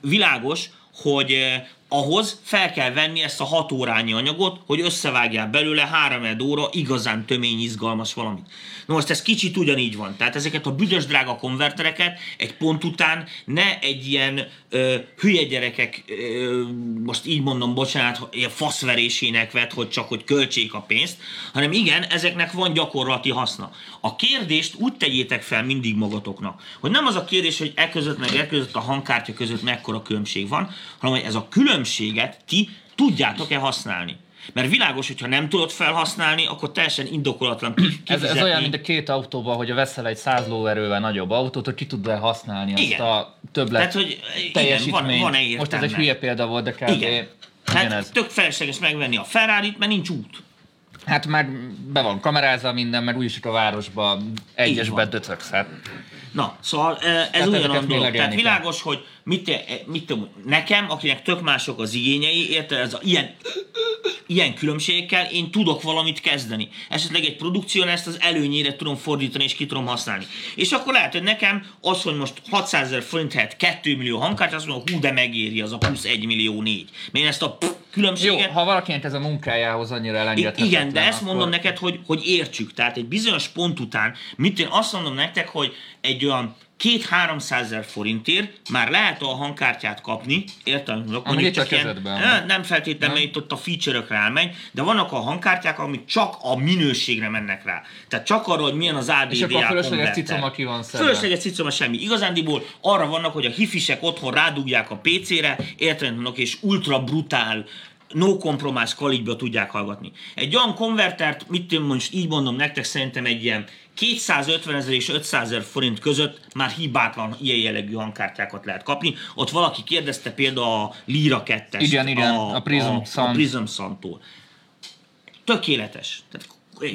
világos, hogy eh, ahhoz fel kell venni ezt a hat órányi anyagot, hogy összevágjál belőle három óra igazán tömény, izgalmas valamit. Na most ez kicsit ugyanígy van. Tehát ezeket a büdös drága konvertereket egy pont után ne egy ilyen ö, hülye gyerekek, ö, most így mondom, bocsánat, ilyen faszverésének vett, hogy csak hogy költsék a pénzt, hanem igen, ezeknek van gyakorlati haszna. A kérdést úgy tegyétek fel mindig magatoknak, hogy nem az a kérdés, hogy e között meg e között a hangkártya között mekkora különbség van, hanem hogy ez a különbséget ti tudjátok-e használni. Mert világos, hogyha nem tudod felhasználni, akkor teljesen indokolatlan ki- Ez, ez kifizetni. olyan, mint a két autóban, hogy veszel egy 100 lóerővel nagyobb autót, hogy ki tud-e használni azt Igen. a többlet Tehát, hogy igen, teljesítményt. van, van-e értelme? Most ez egy hülye példa volt, de kb. Igen. ugyanez. Hát tök felesleges megvenni a ferrari mert nincs út. Hát már be van kamerázva minden, meg úgyis a városba egyesbe van. döcögsz. Hát. Na, szóval eh, ez ezeket ugyanaz dolog. Tehát világos, hogy mit, eh, mit tudom, nekem, akinek tök mások az igényei, érted, ez a, ilyen, ilyen különbségekkel én tudok valamit kezdeni. Esetleg egy produkción ezt az előnyére tudom fordítani és ki tudom használni. És akkor lehet, hogy nekem az, hogy most 600 ezer forint helyett 2 millió hangkártya, azt mondom, hú, de megéri az a plusz 1 millió 4. Mert ezt a pff, Jó, különbséget ha valakinek ez a munkájához annyira elengedhetetlen. Igen, de ezt akkor- mondom neked, hogy, hogy értsük. Tehát egy bizonyos pont után, mint én azt mondom nektek, hogy egy olyan két 300 ezer forintért már lehet a hangkártyát kapni, értem? Mondjuk Ami itt a ilyen- nem feltétlenül, mert itt ott a feature-ökre elmegy, de vannak a hangkártyák, amik csak a minőségre mennek rá. Tehát csak arra, hogy milyen az ADDA És akkor a fölösleges cicoma ki van szedve. Fölösleges cicoma semmi. Igazándiból arra vannak, hogy a hifisek otthon rádugják a PC-re, mondok, és ultra brutál no compromise kaligyba tudják hallgatni. Egy olyan konvertert, mit én most így mondom nektek, szerintem egy ilyen 250 ezer és 500 ezer forint között már hibátlan ilyen jellegű hangkártyákat lehet kapni. Ott valaki kérdezte például a Lira 2 Igen, igen, a Prism a, a Sound. Prism Sound-tól. Tökéletes. Tehát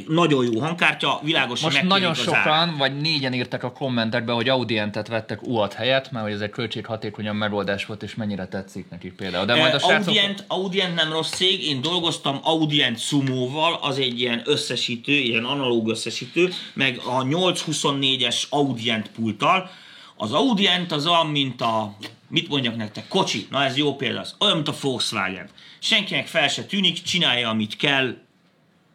nagyon jó hangkártya, világosan Most nagyon sokan, vagy négyen írtak a kommentekbe, hogy Audientet vettek UAT helyett, mert hogy ez egy költséghatékonyabb megoldás volt, és mennyire tetszik nekik például. De majd a srácok... Audient, Audient nem rossz cég, én dolgoztam Audient Sumo-val, az egy ilyen összesítő, ilyen analóg összesítő, meg a 824-es Audient pulttal. Az Audient az olyan, mint a, mit mondjak nektek, kocsi, na ez jó példa, az olyan, mint a Volkswagen. Senkinek fel se tűnik, csinálja, amit kell,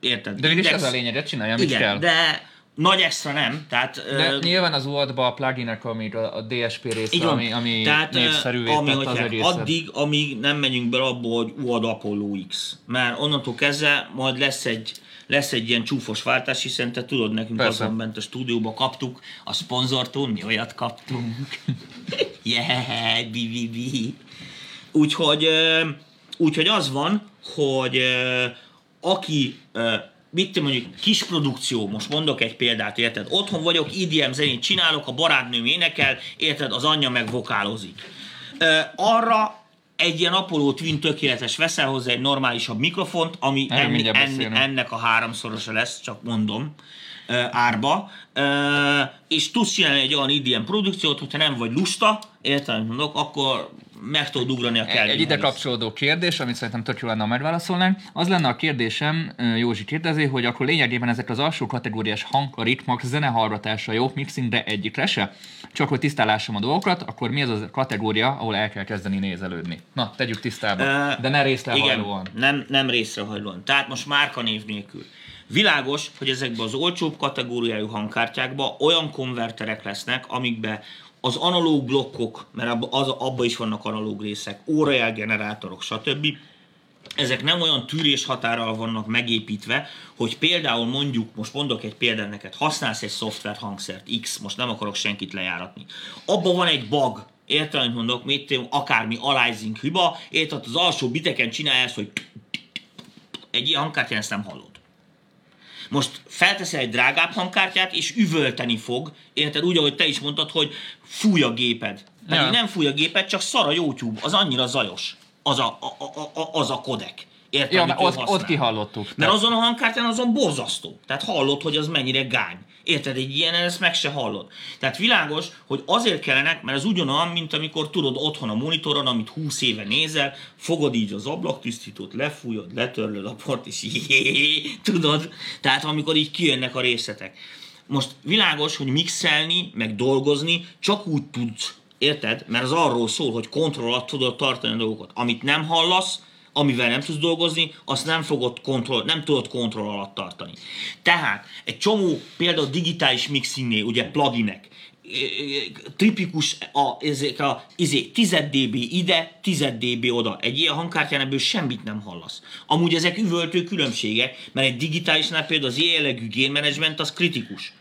érted? De mégis ez a lényeg, csinálja, amit Igen, kell. de nagy extra nem, tehát... De ö, nyilván az UAD-ba a pluginek, amit a, a DSP része, így ami, ami Tehát, népszerűvé ami, tett az egészet. addig, amíg nem megyünk bele abba, hogy UAD Apollo X. Mert onnantól kezdve majd lesz egy, lesz egy ilyen csúfos váltás, hiszen te tudod, nekünk Persze. azon bent a stúdióba kaptuk a szponzortól, mi olyat kaptunk. yeah, bi, bi, bi. Úgyhogy, úgyhogy az van, hogy aki mit te mondjuk, kis produkció, most mondok egy példát, érted? Otthon vagyok, EDM zenét csinálok, a barátnőm énekel, érted? Az anyja meg vokálozik. Arra egy ilyen Apollo Twin tökéletes, veszel hozzá egy normálisabb mikrofont, ami Erről enni, enni, ennek a háromszorosa lesz, csak mondom, árba, és tudsz csinálni egy olyan IDM produkciót, hogyha nem vagy lusta, érted, mondok, akkor meg tudod ugrani a Kelvin Egy ide kapcsolódó kérdés, amit szerintem tök jó lenne, ha megválaszolnánk. Az lenne a kérdésem, Józsi kérdezi, hogy akkor lényegében ezek az alsó kategóriás hang, a ritmak, zenehallgatása jók mixingre egyikre se? Csak hogy tisztálásom a dolgokat, akkor mi az a kategória, ahol el kell kezdeni nézelődni? Na, tegyük tisztába, de ne részlehajlóan. Igen, nem, nem részrehajlóan. Tehát most márkanév nélkül. Világos, hogy ezekben az olcsóbb kategóriájú hangkártyákban olyan konverterek lesznek, amikbe az analóg blokkok, mert abba, az, abba is vannak analóg részek, órajel generátorok, stb. Ezek nem olyan tűrés határral vannak megépítve, hogy például mondjuk, most mondok egy példát neked, használsz egy szoftver hangszert, X, most nem akarok senkit lejáratni. Abban van egy bug, érted, amit mondok, mit akármi aliasing hiba, érted, az alsó biteken csinálja ezt, hogy egy ilyen hangkártyán ezt nem hallod. Most felteszel egy drágább hangkártyát, és üvölteni fog, érted? Úgy, ahogy te is mondtad, hogy fúj a géped. Pedig Ja. nem fúj a géped, csak szar a YouTube, az annyira zajos. Az a, a, a, a, az a kodek. Érted, Ja, mert ott, ott kihallottuk. Mert azon a hangkártyán azon borzasztó. Tehát hallod, hogy az mennyire gány. Érted, egy ilyen ezt meg se hallod. Tehát világos, hogy azért kellenek, mert ez ugyanolyan, mint amikor tudod otthon a monitoron, amit 20 éve nézel, fogod így az ablaktisztítót, lefújod, letörlöd a port, és így, tudod. Tehát amikor így kijönnek a részletek. Most világos, hogy mixelni, meg dolgozni csak úgy tudsz, érted? Mert az arról szól, hogy kontroll alatt tudod tartani a dolgokat. Amit nem hallasz, amivel nem tudsz dolgozni, azt nem, fogod kontroll, nem tudod kontroll alatt tartani. Tehát egy csomó például digitális mixingnél, ugye pluginek, tipikus a, ezek a izé, 10 dB ide, 10 dB oda. Egy ilyen hangkártyán ebből semmit nem hallasz. Amúgy ezek üvöltő különbségek, mert egy digitálisnál például az jellegű gain management az kritikus.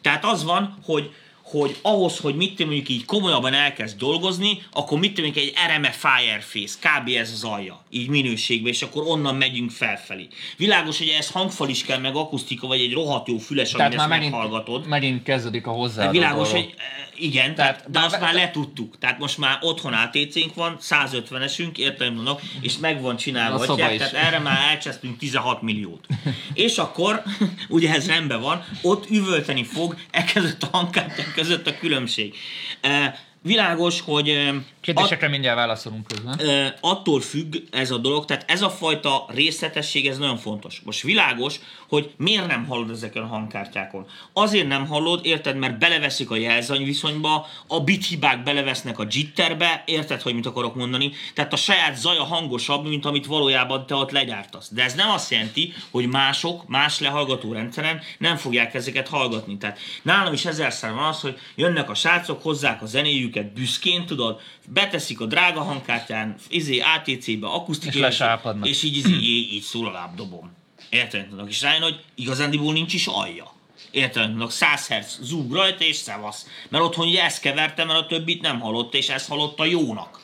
Tehát az van, hogy hogy ahhoz, hogy mit tudom, mondjuk így komolyabban elkezd dolgozni, akkor mit tudom, egy RME Fireface, kb. ez az alja, így minőségben, és akkor onnan megyünk felfelé. Világos, hogy ez hangfal is kell, meg akusztika, vagy egy rohadt jó füles, már ezt megint, meghallgatod. megint kezdődik a hozzá. Hát világos, hogy igen, Tehát- de azt már letudtuk. Tehát most már otthon ATC-nk van, 150-esünk, értem mondok, és meg van csinálva. A is. Tehát erre már elcsesztünk 16 milliót. és akkor, ugye ez rendben van, ott üvölteni fog e között a hangkártyák között a különbség. E, világos, hogy e, at- Kérdésekre mindjárt válaszolunk közben. Attól függ ez a dolog, tehát ez a fajta részletesség, ez nagyon fontos. Most világos, hogy miért nem hallod ezeken a hangkártyákon. Azért nem hallod, érted, mert beleveszik a jelzany viszonyba, a bithibák belevesznek a jitterbe, érted, hogy mit akarok mondani? Tehát a saját zaja hangosabb, mint amit valójában te ott legyártasz. De ez nem azt jelenti, hogy mások, más lehallgató rendszeren nem fogják ezeket hallgatni. Tehát nálam is ezerszer van az, hogy jönnek a srácok, hozzák a zenéjüket büszkén, tudod, beteszik a drága hangkártyán, izé, ATC-be, akusztikai, És lesápadnak. és így, izé, így, így szól a lábdobom. Érted? tudok? És rájön, hogy igazándiból nincs is alja. Érted? tudok? 100 Hz zúg rajta, és szevasz. Mert otthon ugye ezt keverte, mert a többit nem hallotta, és ezt hallotta jónak.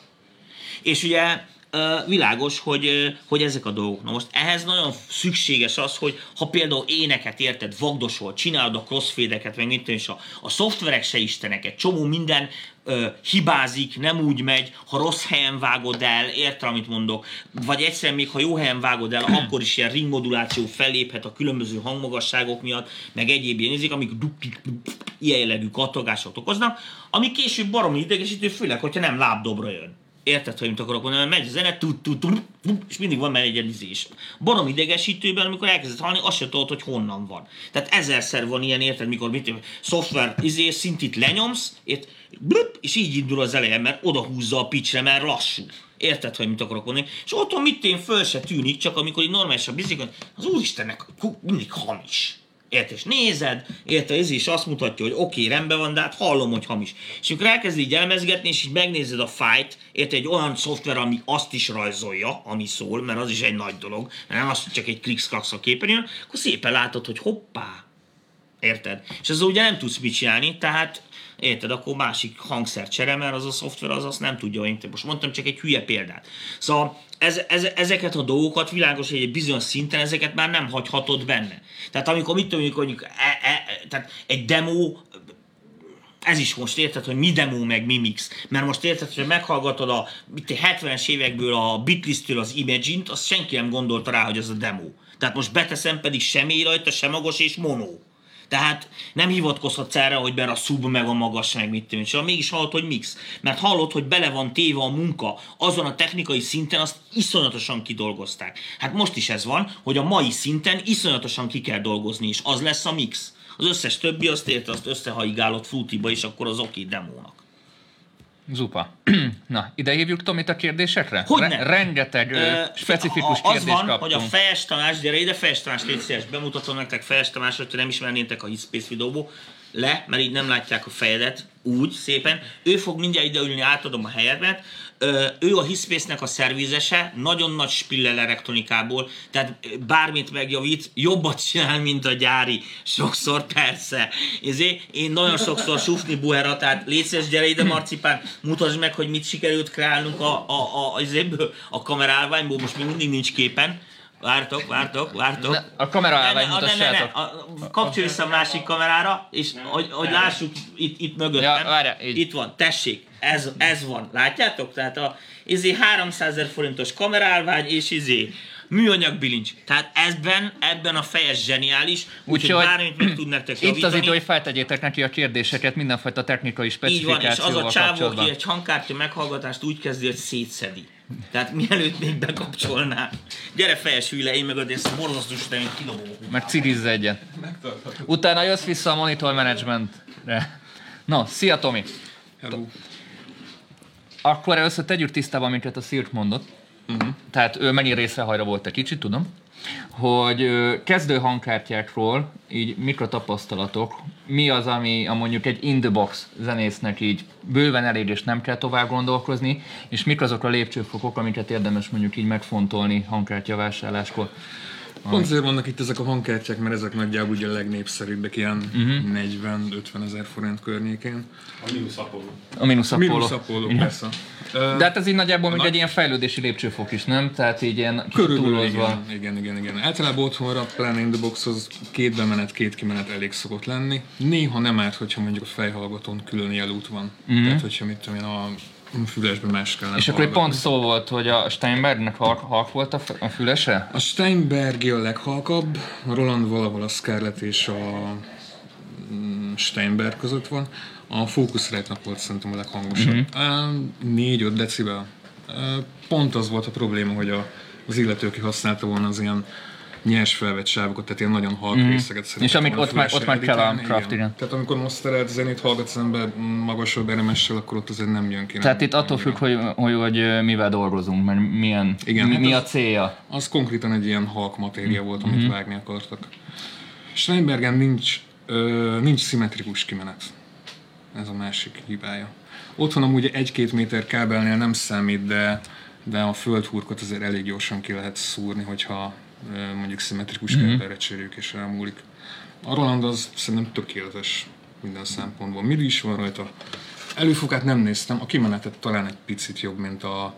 És ugye világos, hogy, hogy ezek a dolgok. Na most ehhez nagyon szükséges az, hogy ha például éneket érted, vagdosol, csinálod a crossfade-eket, meg mit és a, a szoftverek se istenek, egy csomó minden ö, hibázik, nem úgy megy, ha rossz helyen vágod el, érted, amit mondok, vagy egyszerűen még ha jó helyen vágod el, akkor is ilyen ringmoduláció felléphet a különböző hangmagasságok miatt, meg egyéb ilyen ízik, amik ilyen jellegű kattogások okoznak, ami később baromi idegesítő, főleg, hogyha nem lábdobra jön. Érted, hogy mit akarok mondani, mert megy a zene, tud, tud, tud, és mindig van mellé egy ilyen izés. Barom idegesítőben, amikor elkezded hallani, azt se tudod, hogy honnan van. Tehát ezerszer van ilyen, érted, mikor mit szoftver izé, szintit lenyomsz, ért, blup, és így indul az eleje, mert oda húzza a picsre, mert lassú. Érted, hogy mit akarok mondani? És otthon mit én föl se tűnik, csak amikor így normálisan bizik, hogy az úristennek mindig hamis. Érted? És nézed, érted, ez is azt mutatja, hogy oké, okay, rendben van, de hát hallom, hogy hamis. És amikor elkezd így elemezgetni, és így megnézed a fájt, érted, egy olyan szoftver, ami azt is rajzolja, ami szól, mert az is egy nagy dolog, mert nem az, hogy csak egy kliksz a képernyőn, akkor szépen látod, hogy hoppá, Érted? És ezzel ugye nem tudsz mit csinálni, tehát érted, akkor másik hangszer csere, mert az a szoftver az azt nem tudja, én most mondtam csak egy hülye példát. Szóval ez, ez, ezeket a dolgokat világos, hogy egy bizonyos szinten ezeket már nem hagyhatod benne. Tehát amikor mit tudom, amikor mondjuk e, e, e, tehát egy demo ez is most érted, hogy mi demo meg mi mix. Mert most érted, hogy meghallgatod a mit, 70-es évekből a Bitlistől az Imagine-t, azt senki nem gondolta rá, hogy az a demo. Tehát most beteszem pedig semmi rajta, sem magas és mono. Tehát nem hivatkozhatsz erre, hogy mert a szub meg a magas, meg mit tudom, én, mégis hallod, hogy mix. Mert hallod, hogy bele van téve a munka, azon a technikai szinten azt iszonyatosan kidolgozták. Hát most is ez van, hogy a mai szinten iszonyatosan ki kell dolgozni, és az lesz a mix. Az összes többi azt érte, azt összehaigálott frutiba, és akkor az oké demónak. Zupa. Na, ide hívjuk Tomit a kérdésekre? Hogyne. rengeteg ö, Ö, specifikus a- az kérdést van, kaptunk. hogy a Fejes Tamás, gyere ide, Fejes Tamás, légy szíves, bemutatom nektek Fejes Tamás, hogyha nem ismernétek a Hitspace videóból, le, mert így nem látják a fejedet, úgy, szépen. Ő fog mindjárt ideülni, átadom a helyedet. Ő a Hitspace-nek a szervizese, nagyon nagy spillel elektronikából, tehát bármit megjavít, jobbat csinál, mint a gyári. Sokszor persze. Ezért én nagyon sokszor sufni buhera, tehát légy szíves, gyere ide Marcipán, mutasd meg, hogy mit sikerült kreálnunk a, a, a, a, a kamerálványból, most még mindig nincs képen, Vártok, vártok, vártok. Ne, a kamera Ne, ne, ne, ne, ne, a- Kapcsolj vissza a másik kamerára, és hogy, hogy lássuk itt, itt mögöttem. Ja, várjál, így. Itt van, tessék, ez, ez van. Látjátok? Tehát a izé 300 ezer forintos kamerálvány, és izé műanyag bilincs. Tehát ebben, ebben a fejes zseniális, úgyhogy Úgyhogy bármit meg tud nektek Itt az javítani. idő, hogy feltegyétek neki a kérdéseket mindenfajta technikai Így van, és specifikációval az a csávó, aki egy hangkártya meghallgatást úgy kezdi, hogy szétszedi. Tehát mielőtt még bekapcsolná. Gyere fejes hüle, én meg a ezt borzasztó hogy kidobom. Meg cirizze egyet. Utána jössz vissza a monitor managementre. No, szia Tomi! Hello. Akkor először tegyük tisztában, amiket a Szirt mondott. Mhm. Tehát ő mennyi részrehajra volt egy kicsit, tudom. Hogy kezdő hangkártyákról, így mik a tapasztalatok, mi az, ami a mondjuk egy in the box zenésznek így bőven elég, és nem kell tovább gondolkozni, és mik azok a lépcsőfokok, amiket érdemes mondjuk így megfontolni hangkártya vásárláskor. Pont azért vannak itt ezek a hangkártyák, mert ezek nagyjából ugye a legnépszerűbbek, ilyen Mhm. 40-50 ezer forint környékén. A mínusz Apollo. A mínusz Apollo. Minus Apollo, persze. De hát ez így nagyjából még nagy- egy ilyen fejlődési lépcsőfok is, nem? Tehát így ilyen Körülbelül igen, igen, igen, igen. Általában otthonra, pláne in the boxhoz két bemenet, két kimenet elég szokott lenni. Néha nem árt, hogyha mondjuk a fejhallgatón külön jelút van. Mm-hmm. Tehát, hogyha mit tudom én, a fülesben más kellene És akkor pont szó volt, hogy a Steinbergnek halk, halk volt a, fülese? A Steinbergi a leghalkabb, a Roland valahol a Scarlett és a mm, Steinberg között van. A Focusrite-nak volt szerintem a leghangosabb. Mm-hmm. 4-5 decibel. Pont az volt a probléma, hogy a, az illető, aki használta volna az ilyen nyers felvett sávokat, tehát ilyen nagyon halk mm. részeket szeretett És amik ott már- ott már kell a craft, igen. Tehát amikor masterelt zenét hallgatsz ember magasabb RMS-sel, akkor ott azért nem jön ki. Tehát nem, itt attól függ, hogy, hogy, hogy mivel dolgozunk, mert milyen, Igen, mi, hát mi az- a célja. Az konkrétan egy ilyen halk matéria volt, Mhm. amit vágni akartak. Steinbergen nincs, ö, nincs szimmetrikus kimenet. Ez a másik hibája. Ott van amúgy egy-két méter kábelnél nem számít, de, de a földhurkot azért elég gyorsan ki lehet szúrni, hogyha mondjuk szimmetrikus Mhm. mm-hmm. kábelre cseréljük és elmúlik. A Roland az szerintem tökéletes minden szempontból. Midi is van rajta. Előfokát nem néztem, a kimenetet talán egy picit jobb, mint a,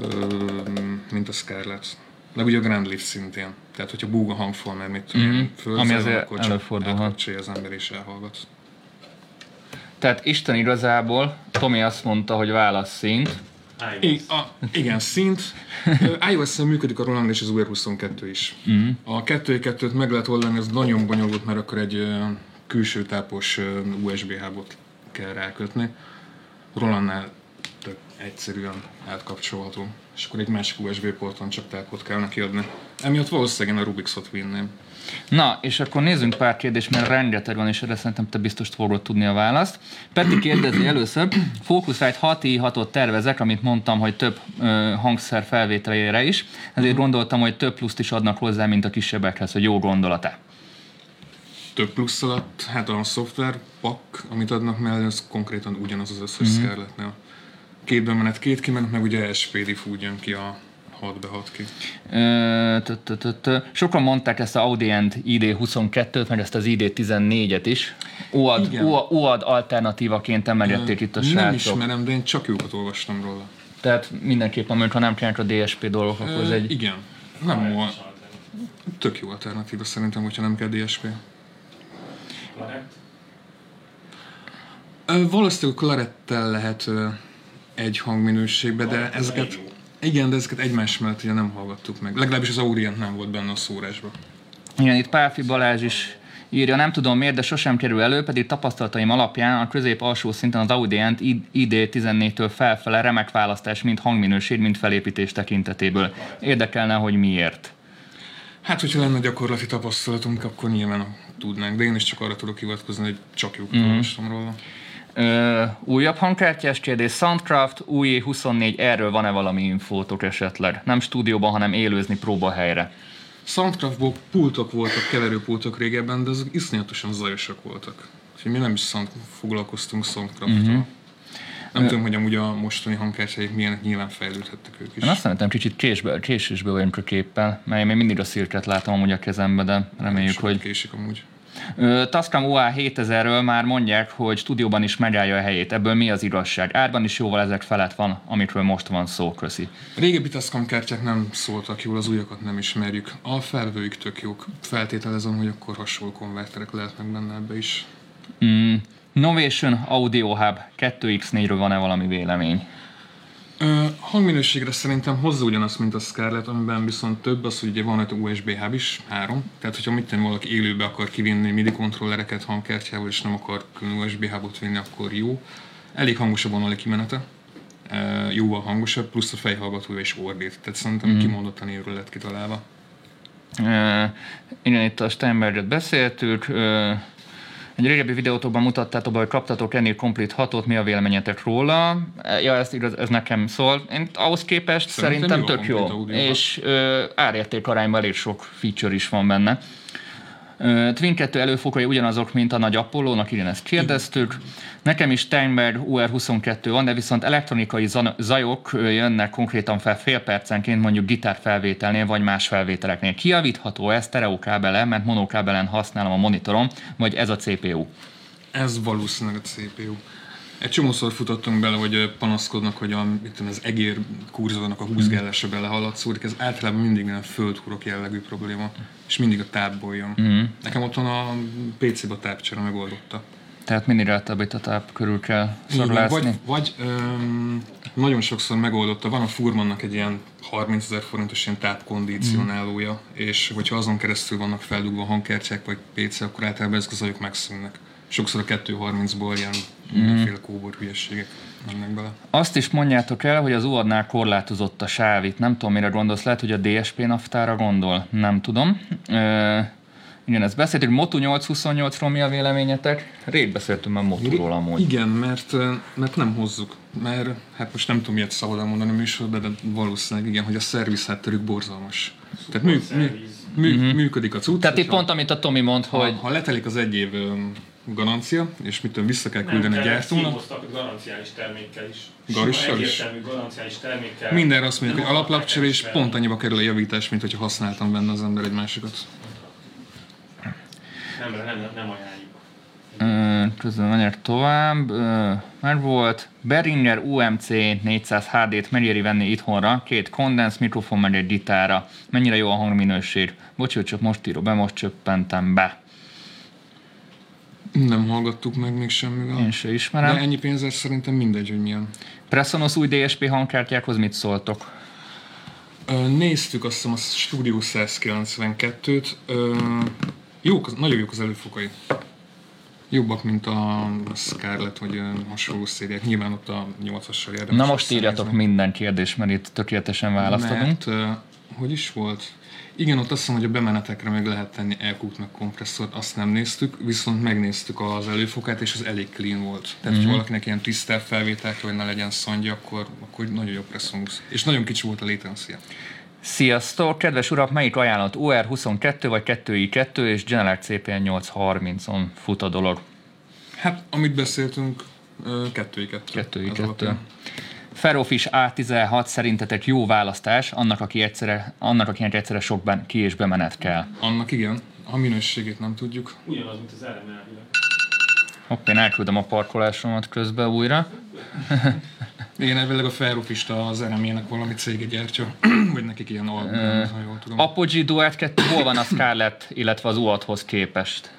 ö, mint a Scarlett. Meg ugye a Grand Lift szintén. Tehát, hogyha búg a hangfal, mert mit tudom, Mhm. mm. Ami azért előfordulhat. átkapcsolja az ember és elhallgat. Tehát Isten igazából, Tomi azt mondta, hogy válasz szint. I, a, igen, szint. Ö, iOS-en működik a Roland és az UR22 is. Mm. A 2 meg lehet oldani, ez nagyon bonyolult, mert akkor egy külső tápos USB hubot kell rákötni. Rolandnál tök egyszerűen átkapcsolható. És akkor egy másik USB porton csak tápot kell neki adni. Emiatt valószínűleg én a Rubixot vinném. Na, és akkor nézzünk pár kérdést, mert rengeteg van, és erre szerintem te biztos fogod tudni a választ. Peti kérdezi először, Focusrite 6 i 6 tervezek, amit mondtam, hogy több ö, hangszer felvételére is, ezért gondoltam, hogy több pluszt is adnak hozzá, mint a kisebbekhez, hogy jó gondolata. Több plusz alatt, hát a szoftver pak, amit adnak mellé, az konkrétan ugyanaz az összes mm-hmm. Scarlettnél. Két bemenet, két kimenet, meg ugye SPD fúgy jön ki a 6 be 6 ki. Sokan mondták ezt a Audient ID22-t, meg ezt az ID14-et is. UAD, UAD alternatívaként emelgették itt a Nem srácok. ismerem, de én csak jókat olvastam róla. Tehát mindenképpen, mondjuk, ha nem kellnek a DSP dolgok, akkor ez egy... Igen. Nem volt. Tök jó alternatíva szerintem, hogyha nem kell DSP. Valószínűleg klarettel lehet egy hangminőségbe, de ezeket... Igen, de ezeket egymás mellett ugye nem hallgattuk meg. Legalábbis az Audient nem volt benne a szórásban. Igen, itt Pálfi Balázs is írja, nem tudom miért, de sosem kerül elő, pedig tapasztalataim alapján a közép alsó szinten az Audient ID14-től felfele remek választás, mind hangminőség, mind felépítés tekintetéből. Érdekelne, hogy miért. Hát, hogyha lenne gyakorlati tapasztalatunk, akkor nyilván tudnánk, de én is csak arra tudok hivatkozni, hogy csak jókat mm. olvastam róla. Ö, újabb hangkártyás kérdés, Soundcraft, új 24, erről van-e valami infótok esetleg? Nem stúdióban, hanem élőzni próbahelyre. Soundcraftból pultok voltak, keverőpultok régebben, de azok iszonyatosan zajosak voltak. Úgyhogy mi nem is sound, foglalkoztunk Soundcraft-tal. Uh-huh. Nem tudom, hogy amúgy a mostani hangkártyáik milyenek, nyilván fejlődhettek ők is. Én azt szerintem kicsit késbe, késésbe vagyunk a képpel, mert én még mindig a szirket látom amúgy a kezembe, de reméljük, hogy késik amúgy. Tascam OA 7000-ről már mondják, hogy stúdióban is megállja a helyét. Ebből mi az igazság? Árban is jóval ezek felett van, amikről most van szó, köszi. A régebbi Tascam kártyák nem szóltak jól, az újakat nem ismerjük. A felvőik tök jók. Feltételezem, hogy akkor hasonló konverterek lehetnek benne ebbe is. Mm. Novation Audio Hub 2X4-ről van-e valami vélemény? Hangminőségre szerintem hozza ugyanazt, mint a Scarlett, amiben viszont több az, hogy ugye van egy USB hub is, három. Tehát, hogyha mit tenni valaki élőbe akar kivinni MIDI kontrollereket hangkártyával, és nem akar külön USB hubot vinni, akkor jó. Elég hangos a vonali kimenete. Ö, jóval hangosabb, plusz a fejhallgatója is ordít. Tehát szerintem mm. kimondottan évről lett kitalálva. Uh, igen, itt a Steinberget beszéltük. Uh, egy régebbi videótokban mutattátok be, hogy kaptatok ennél komplet hatot, mi a véleményetek róla? Ja, ez, igaz, ez nekem szól. Én ahhoz képest Szerintem szerintem, jó tök jó. És uh, árérték arányban elég sok feature is van benne. Twin 2 előfokai ugyanazok, mint a nagy Apollo-nak, igen, ezt kérdeztük. Nekem is Steinberg UR22 van, de viszont elektronikai zajok jönnek konkrétan fel fél percenként, mondjuk gitárfelvételnél, vagy más felvételeknél. Kiavítható ez sztereókábele, mert monokábelen használom a monitorom, vagy ez a CPU? Ez valószínűleg a CPU. Egy csomószor futottunk bele, hogy panaszkodnak, hogy a, mit tudom, az egér kurzornak a húzgálása belehaladt, szóval ez általában mindig ilyen földhurok jellegű probléma, és mindig a tápból jön. Mm. Nekem otthon a PC-be a tápcsere megoldotta. Tehát minél itt a táp körül kell szorlászni. Vagy, vagy öm, nagyon sokszor megoldotta, van a Furmannak egy ilyen 30 ezer forintos ilyen tápkondicionálója, mm. és hogyha azon keresztül vannak feldugva hangkártyák vagy PC, akkor általában ezek az megszűnnek. Sokszor a 230-ból ilyen mindenféle kóbor hülyeségek mennek bele. Azt is mondjátok el, hogy az UAD-nál korlátozott a sáv itt. Nem tudom, mire gondolsz. Lehet, hogy a DSP naftára gondol. Nem tudom. Ö, igen, ezt beszéltük. Motu 828-ról mi a véleményetek? Rég beszéltünk már Moturól amúgy. Igen, mert, mert nem hozzuk. Mert hát most nem tudom miért szabad elmondani a műsorban, de valószínűleg igen, hogy a szerviz hátterük borzalmas. Tehát mű, mű, mű, mm-hmm. működik a cucc. Tehát itt pont, amit a Tomi mond, Ha, hogy ha letelik az egy év garancia, és mit tudom, vissza kell Nem küldeni a gyártónak, szívoztak garanciális termékkel is. Garissal is? Garanciális termékkel. mindenre azt mondjuk, hogy Nem alaplapcsere, és akarták pont annyiba kerül a javítás, mint hogyha használtam benne az ember egy másikat. Nem, nem, nem, nem ajánljuk. Közben megyek tovább. Már volt. Behringer UMC 400 HD-t megyeri venni itthonra, két kondens mikrofon meg egy gitára. Mennyire jó a hangminőség? Bocs, hogy csak most írom be, most csöppentem be. Nem hallgattuk meg még semmivel. Én se De ismerem. ennyi pénzért szerintem mindegy, hogy milyen. Pressonos új DSP hangkártyákhoz mit szóltok? Néztük azt hiszem a Studio 192-t. Ö, Jók, nagyon jók az előfokai. Jobbak, mint a Scarlett, vagy hasonló szériák. Nyilván ott a 8-assal érdemes. Na most írjatok minden kérdést, mert itt tökéletesen választodunk. Mert, hogy is volt? Igen, ott azt hiszem, hogy a bemenetekre meg lehet tenni elkút meg kompresszort, azt nem néztük, viszont megnéztük az előfokát, és az elég clean volt. Tehát, mm-hmm. ha valakinek ilyen tisztább felvételt, hogy ne legyen szondja, akkor, akkor nagyon jó presszumbusz. És nagyon kicsi volt a latency Sziasztok! Kedves urak, melyik ajánlat? UR 22 vagy 2i2 és General CPN 830-on fut a dolog? Hát, amit beszéltünk, 2i2. 2i2. Ferrofis A16 szerintetek jó választás, annak, aki egyszerre, annak akinek egyszerre sokban ki- és bemenet kell. Annak igen, a minőségét nem tudjuk. Ugyanaz, mint az RML elvileg. Hopp, én elküldöm a parkolásomat közben újra. Igen, elvileg a Ferrofista az RME-nek valami cége gyártja, vagy nekik ilyen album, ha jól tudom. Apogee Duet 2 hol van a Scarlett, illetve az UAD-hoz képest?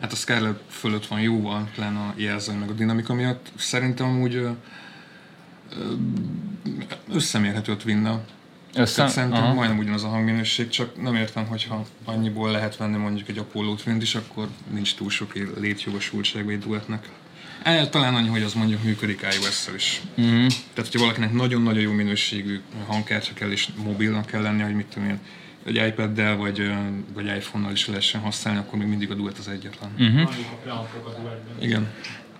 Hát a Scarlett fölött van jóval, pláne a jelző meg a dinamika miatt. Szerintem ö, összemérhető a Twinnel. Össze? Tehát szerintem Aha. majdnem ugyanaz a hangminőség, csak nem értem, hogyha annyiból lehet venni mondjuk egy Apollo Twin-t is, akkor nincs túl sok létjogosultsága egy duettnek. Eh, Talán annyi, hogy az mondjuk működik iOS-szel is. Mhm. Mm-hmm. Tehát, hogyha valakinek nagyon-nagyon jó minőségű hangkártya kell, és mobilnak kell lennie, hogy mit tudom én, egy iPad-del vagy, vagy iPhone-nal is lehessen használni, akkor még mindig a duett az egyetlen. Duettben. Igen.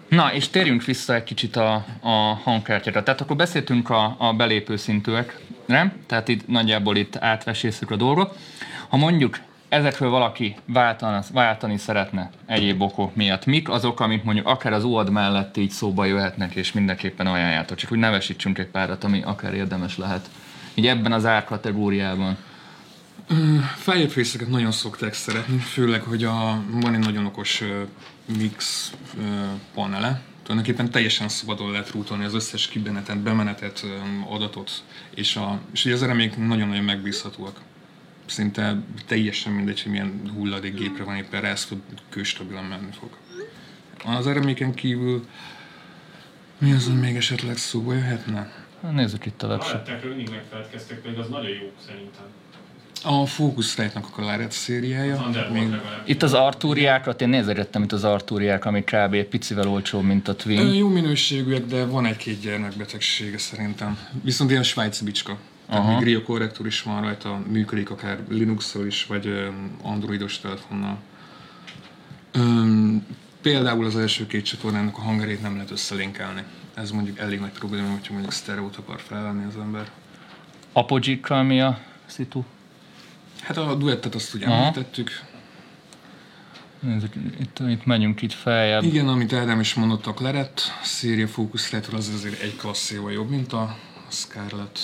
Na, és térjünk vissza egy kicsit a, a hangkártyára. Tehát akkor beszéltünk a, a belépő szintűekre, tehát itt nagyjából itt átvesészük a dolgot. Ha mondjuk ezekről valaki váltani, váltani szeretne egyéb okok miatt, mik azok, amik mondjuk akár az UAD mellett így szóba jöhetnek, és mindenképpen ajánljátok. Csak úgy nevesítsünk egy párat, ami akár érdemes lehet. Így ebben az árkategóriában. Fireface-eket nagyon szokták szeretni, főleg, hogy a, van egy nagyon okos mix panele. Tulajdonképpen teljesen szabadon lehet rútolni az összes kibenetet, bemenetet, adatot, és, a, és ugye az remék nagyon-nagyon megbízhatóak. Szinte teljesen mindegy, hogy milyen hulladékgépre van éppen rá, ez kőstabilan menni fog. Az reméken kívül mi az, hogy még esetleg szóba jöhetne? Nézzük itt a A webshop. lettekről mindig megfeledkeztek, pedig az nagyon jó szerintem. A Focusrite-nak a Claret szériája. Thunderbolt még-. Itt az Artúriákat, én nézegettem itt az Artúriák, ami kb. egy picivel olcsóbb, mint a Twin. Jó minőségűek, de van egy-két gyermekbetegsége szerintem. Viszont ilyen svájci bicska. Tehát Aha. még Grio korrektor is van rajta, működik akár linux is, vagy androidos telefonnal. Öm, például az első két csatornának a hangerét nem lehet összelinkelni. Ez mondjuk elég nagy probléma, hogyha mondjuk sztereót akar felvenni az ember. Apogee-kal mi a szitu? Hát a duettet azt ugye említettük. Nézzük, itt, itt megyünk itt feljebb. Igen, amit Ádám is mondott, a Claret széria Focusrite az azért egy klasszéval jobb, mint a Scarlett.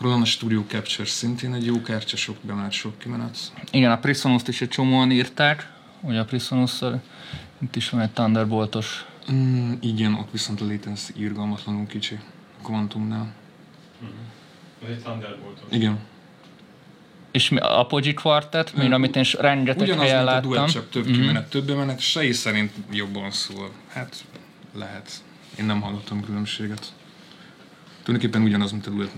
Roland a Studio Capture szintén egy jó kártya, sok bemenet, sok kimenet. Igen, a Prisonus-t is egy csomóan írták, ugye a prisonus itt is van egy Thunderboltos. Mm, igen, ott viszont a latency irgalmatlanul kicsi a Quantumnál. Ez egy Thunderbolt. Igen. Mi, Apogee Quartet, mint amit én rengeteg Ugyanaz, helyen mint a láttam. duett, csak több kimenet, több bemenet, Sei szerint jobban szól. Hát, lehet. Én nem hallottam különbséget. Tulajdonképpen ugyanaz, mint a duett,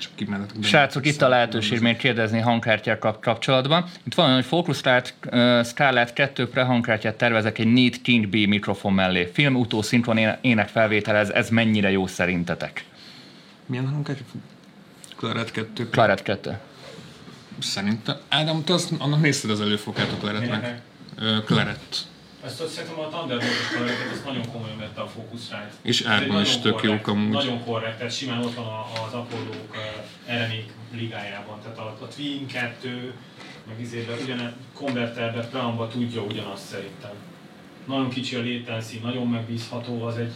csak kimenet. Srácok, itt a lehetőség még kérdezni hangkártyák kap- kapcsolatban. Itt van, hogy Focusrite uh, Scarlett 2 pre hangkártyát tervezek egy Need King B mikrofon mellé. Film utó szinkron éne- énekfelvételez, ez mennyire jó szerintetek? Milyen hangkártya? Claret 2. Claret 2. Szerintem. Ádám, te azt, annak nézted az előfokát a Claretnek. Claret. Ezt azt szerintem a Thunderbolt-os karakter, azt nagyon komolyan vette a Focusrite. És árban is tök korrekt- jók amúgy. Nagyon korrekt, tehát simán ott van az Apollo-k Erenék ligájában. Tehát a, a Twin 2, meg izébe, ugyan konverterbe, preamba tudja ugyanazt szerintem. Nagyon kicsi a latency, nagyon megbízható, az egy,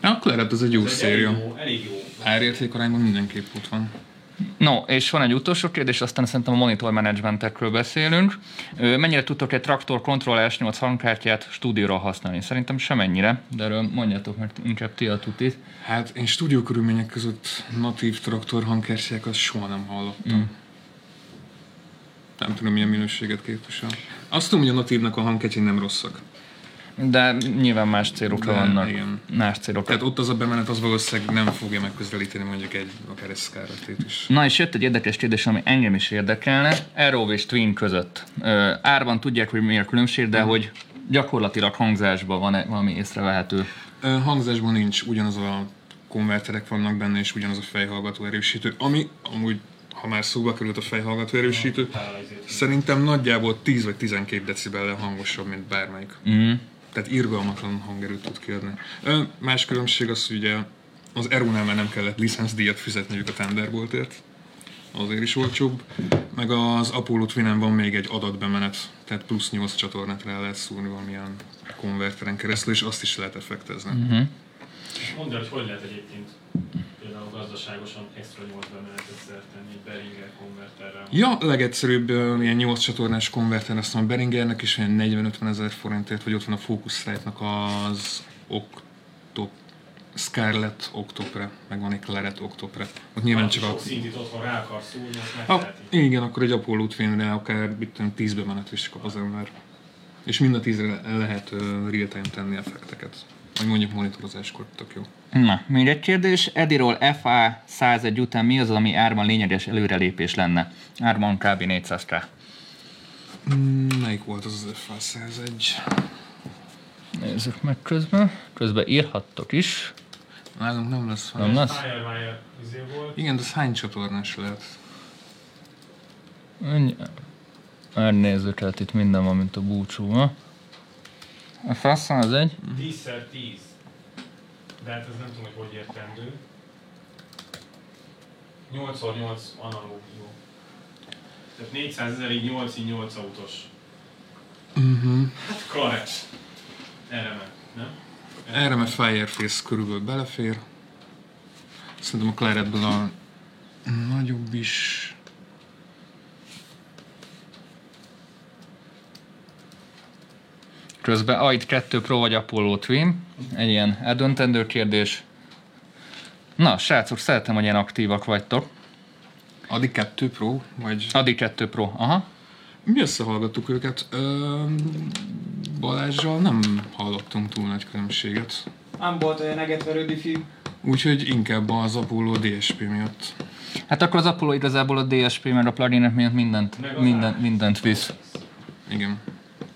A Claret az egy jó az széria. elég jó, jó. Árérték arányban mindenképp ott van. No, és van egy utolsó kérdés, aztán szerintem a monitor managementekről beszélünk. Mennyire tudtok egy traktor Control S8 hangkártyát stúdióra használni? Szerintem semennyire, de erről mondjátok, mert inkább ti a tutit. Hát én stúdió körülmények között natív traktor hangkártyákat soha nem hallottam. Mm. Nem tudom, milyen minőséget képvisel. Azt tudom, hogy a natívnak a hangkártyai nem rosszak. De nyilván más célokra De, vannak. igen. Más célokra. Tehát ott az a bemenet az valószínűleg nem fogja megközelíteni mondjuk egy akár egy Scarlett-ét is. Na és jött egy érdekes kérdés, ami engem is érdekelne. Arrow és Twin között. Ö, árban tudják, hogy mi a különbség, de hogy gyakorlatilag hangzásban van valami észrevehető. Ö, Hangzásban nincs, ugyanaz a konverterek vannak benne, és ugyanaz a fejhallgató erősítő, ami amúgy, ha már szóba került a fejhallgató erősítő, szerintem nagyjából 10 vagy 12 decibellel hangosabb, mint bármelyik. Mm. Tehát irgalmatlan hangerőt tud kiadni. Más különbség az, hogy ugye az Erunál már nem kellett licencdíjat fizetniük a Thunderboltért, azért is olcsóbb, meg az Apollo twin van még egy adatbemenet, tehát plusz 8 csatornát rá lehet szúrni valamilyen konverteren keresztül, és azt is lehet effektezni. Mm-hmm. Mondd el, hogy hogy lehet egyébként gazdaságosan extra 8 bemenetet szert tenni egy Behringer konverterrel. Ja, legegyszerűbb ilyen 8 csatornás konverter, azt mondom, a Behringernek is olyan 40-50 ezer forintért, vagy ott van a Focusrite-nak az Octop, Scarlett Octopre, meg van egy Claret Octopre. Ott nyilván Hát csak a... szintit otthon rá akarsz szúrni, azt megteheti. igen, akkor egy Apollo Twin-re akár tudom, 10 bemenet is kap az ember. És mind a 10-re lehet uh, real-time tenni effekteket. Vagy mondjuk monitorozáskor tök jó. Na, még egy kérdés. Ediról FA 101 után mi az, ami árban lényeges előrelépés lenne? Árban kb. 400k. Mm, melyik volt az az FA101? Nézzük meg közben. Közben írhattok is. Nálunk nem lesz Nem van. lesz? Izé volt. Igen, de ez hány csatornás lehet? Ennyi. Megnézzük, hát itt minden van, mint a búcsú. A fasz az egy. 10x10. De hát ez nem tudom, hogy hogy értendő. 8x8 analóg jó. Tehát 400 ezerig 8 8 autós. Uh-huh. Hát Claret. Erre meg, nem? Erre mert Fireface körülbelül belefér. Szerintem a Claretből a nagyobb is... közben. AID 2 Pro vagy Apollo Twin. Egy ilyen eldöntendő kérdés. Na, srácok, szeretem, hogy ilyen aktívak vagytok. Addig 2 Pro, vagy Adi 2 Pro, aha. mi összehallgattuk őket. Ö, Balázsral nem hallottunk túl nagy különbséget. Nem volt olyan egetverő fiú. Úgyhogy inkább az Apollo DSP miatt. Hát akkor az Apollo igazából a DSP, meg a pluginek miatt mindent, mindent, mindent visz. Igen.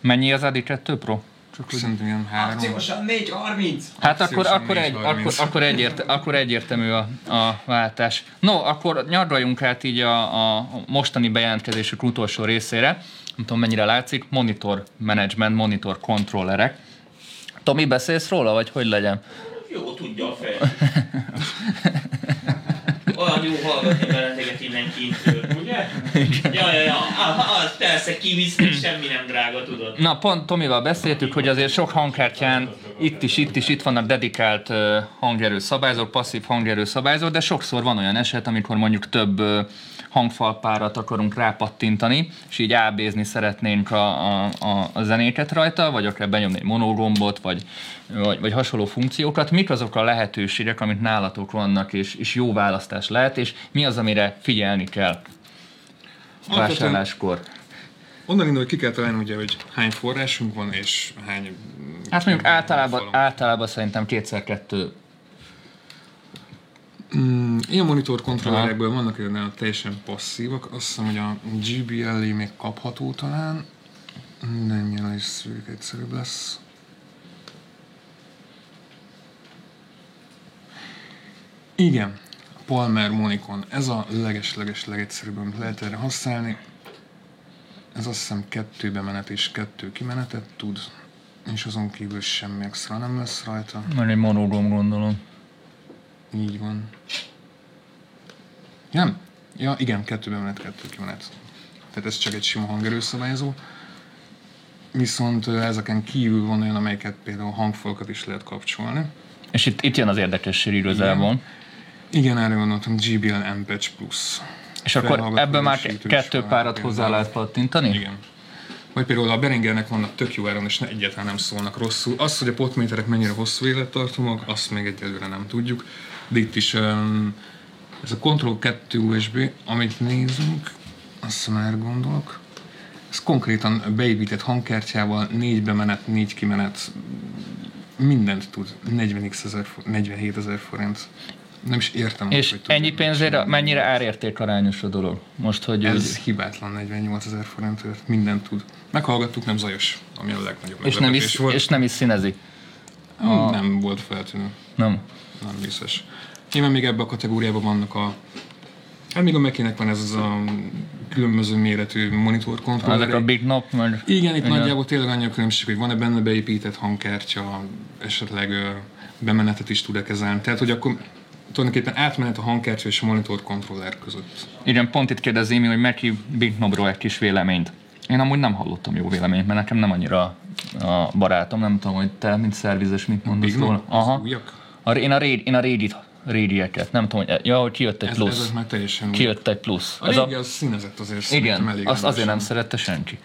Mennyi az Adi 2 Pro? Csak. Szerintem ilyen három. Akciósan 4.30. Hát akkor, akkor, egy, 4.30. akkor, akkor, egyért, akkor egyértelmű a, a váltás. No, akkor nyargaljunk át így a, a mostani bejelentkezésük utolsó részére. Nem tudom, mennyire látszik. Monitor management, monitor kontrollerek. Tomi, beszélsz róla, vagy hogy legyen? Jó, tudja a fej. Olyan jó hallgatni benneteket innen kintről. Ja, ja, ja. Ah, az persze kivisz, semmi nem drága, tudod. Na, pont Tomival beszéltük, hogy azért sok hangkártyán itt is, itt is, itt vannak dedikált uh, hangerő szabályzók, passzív hangerő szabályzók, de sokszor van olyan eset, amikor mondjuk több uh, hangfalpárat akarunk rápattintani, és így ábézni szeretnénk a, a, a, a zenéket rajta, vagy akár benyomni egy monogombot, vagy, vagy, vagy hasonló funkciókat. Mik azok a lehetőségek, amit nálatok vannak, és, és jó választás lehet, és mi az, amire figyelni kell vásárláskor? Onnan indul, hogy ki kell találni ugye, hogy hány forrásunk van, és hány... Hát mondjuk általában, általában szerintem kétszer kettő. Mm, ilyen monitor kontrollerekből vannak olyan teljesen passzívak, azt hiszem, hogy a GBL még kapható talán, de ennyire is szűk egyszerűbb lesz. Igen, Palmer Monicon, ez a leges-leges legegyszerűbb, amit lehet erre használni. Ez azt hiszem kettő bemenet és kettő kimenetet tud, és azon kívül semmi extra nem lesz rajta. Mert egy monogom gondolom. Így van. Nem? Ja, igen, kettő bemenet, kettő kimenet. Tehát ez csak egy sima hangerőszabályozó. Viszont ezeken kívül van olyan, amelyeket például hangfalakat is lehet kapcsolni. És itt, itt jön az érdekesség igazából. Igen, erre gondoltam, GBL Ampage Plus. És akkor ebből már kettő párat hozzá lehet pattintani? Igen. Vagy például a Behringernek vannak tök jó áron, és ne, egyáltalán nem szólnak rosszul. Az, hogy a potméterek mennyire hosszú élettartamok, azt még egyelőre nem tudjuk. De itt is um, ez a Control 2 USB, amit nézünk, azt már gondolok, ez konkrétan beépített hangkártyával, négy bemenet, négy kimenet, mindent tud. 40 ezer, 47 ezer forint. Nem is értem. És hogy ennyi mit pénzére csinálni. mennyire árérték arányos a dolog? Most, hogy Ez úgy, hibátlan 48 ezer forintért, mindent tud. Meghallgattuk, nem zajos, ami a legnagyobb és, nem is, volt. és nem is színezi. a... Nem volt feltűnő, Nem. nem biztos. Nyilván még ebben a kategóriában vannak a... Hát még a Mekinek van ez az a különböző méretű monitor Ezek kontrollerek. a Big Knob, meg... Igen, itt Igen. nagyjából tényleg annyi a különbség, hogy van-e benne beépített hangkártya, esetleg bemenetet is tud-e kezelni. Tehát, hogy akkor tulajdonképpen átmenet a hangkártya és a monitor kontroller között. Igen, pont itt kérdezi mi, hogy Meki Big Knobról egy kis véleményt. Én amúgy nem hallottam jó véleményt, mert nekem nem annyira a barátom, nem tudom, hogy te, mint szervizes, mit mondasz róla. Aha. A, én a, réd, én a rédit, rédieket, nem tudom, hogy, ja, hogy kijött egy plusz. ez már teljesen. Kijött egy plusz. A Ez régi az színezett azért Igen, elég azt azért nem szerette senki.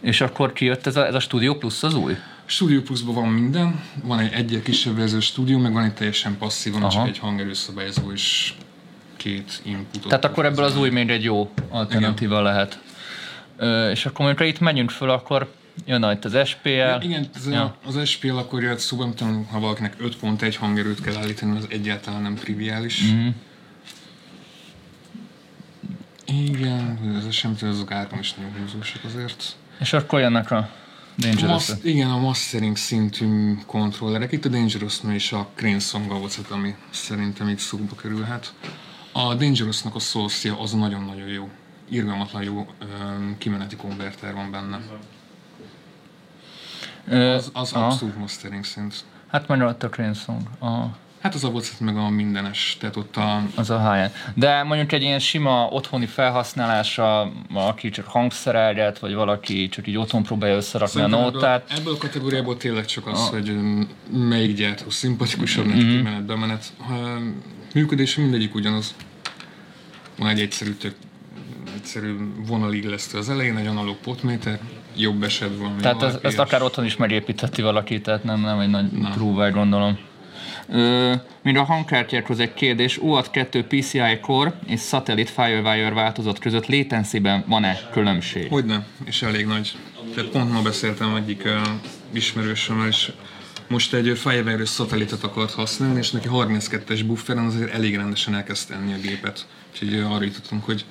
És akkor kijött ez a, ez a Studio Plus az új? Studio Plus-ban van minden, van egy egyel kisebb verzió stúdió, meg van egy teljesen passzív, van Aha. csak egy hangerőszabályozó és két inputot. Tehát akkor ebből az új még egy jó alternatíva lehet. Ö, és akkor amikor itt megyünk föl, akkor jön itt az SPL. Igen, ez Ja. az SPL akkor jött szóba, nem tudom, ha valakinek 5.1 hangerőt kell állítani, az egyáltalán nem triviális. Mhm. Mm-hmm. Igen, ez SMT azok árban is nagyon húzósak azért. És akkor jönnek A dangerous mas- igen, a mastering szintű kontrollerek. Itt a dangerous és a Crane Song Avocet, ami szerintem így szóba kerülhet. A Dangerous-nak a source az nagyon-nagyon jó. Irgalmatlan jó öm, kimeneti konverter van benne. Az, az abszolút mastering szint. Hát majd ott a Crane Song. Aha. Hát az Avocet meg a mindenes, tehát ott a... Az a high De mondjuk egy ilyen sima otthoni felhasználása, aki csak hangszerelget, vagy valaki csak így otthon próbálja összerakni a Szerintem ebből, nótát. ebből a kategóriából tényleg csak az, hogy öm, melyik gyártó szimpatikusabb, neki Mhm. kimenet, bemenet. Ha, működése mindegyik ugyanaz. Van egy egyszerű, tök, egyszerű vonalillesztő az elején, egy analóg potméter, jobb eset valami. Tehát ez, ezt akár otthon is megépítheti valaki, tehát nem, nem egy nagy trúvágy gondolom. Ö, mind a hangkártyákhoz egy kérdés, UAT 2 PCI Core és Satellite Firewire változat között latency-ben van-e különbség? Hogyne, és elég nagy. Tehát pont ma beszéltem egyik uh, ismerősömmel, és most egy Firewire-ös szatellitet akart használni, és neki 32-es bufferen azért elég rendesen elkezdte enni a gépet. Úgyhogy arra jutottunk, hogy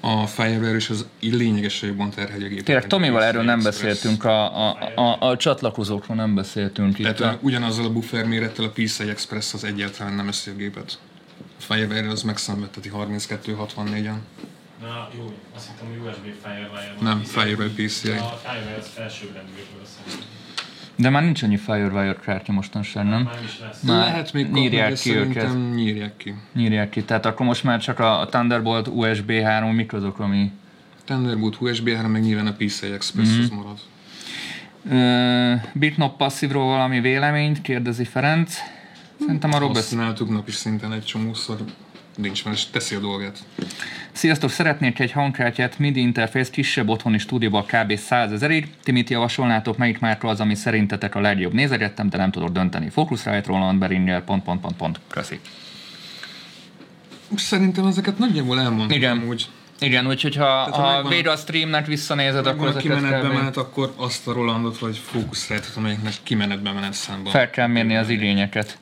a Firewire is az lényegesen jobban terheli a gépet. Tényleg a Tomival erről nem beszéltünk, a, a, a, a csatlakozókról nem beszéltünk itt. Tehát uh, ugyanazzal a buffer mérettel a PCI Express az egyáltalán nem eszi a gépet. A Firewire az megszenvedteti 32-64-en. Na jó, azt hittem, hogy USB Firewire van. Nem. Firewire PCI. A Firewire az felsőbbrendűről szerintem. De már nincs annyi Firewire kártya mostanság, nem? Már is lesz. Már Lehet még kapni, nyírják ki őket. nyírják ki. Nyírják ki. Tehát akkor most már csak a Thunderbolt USB 3, mik azok, ami... Thunderbolt USB 3, meg nyilván a PCI Express Mhm. az marad. Ö, Bitnop passzívról valami véleményt, kérdezi Ferenc. Szerintem arról beszél. Használtuk napi szinten egy csomószor, nincs és teszi a dolgát. Sziasztok, szeretnék egy hangkártyát, MIDI interfész kisebb otthoni stúdióban kb. 100 ezerig. Ti mit javasolnátok, melyik márka az, ami szerintetek a legjobb? Nézegettem, de nem tudok dönteni. Focusrite, Roland, Behringer, pont, pont, pont, pont. Köszi. Szerintem ezeket nagyjából elmondtam Igen. Úgy, Igen, úgyhogy ha, ha ha megvan- végre a streamnek visszanézed, akkor ezeket kimenetbe menet, akkor azt a Rolandot vagy Focusrite-ot, amelyiknek kimenetbe menet számban. fel kell mérni az igényeket.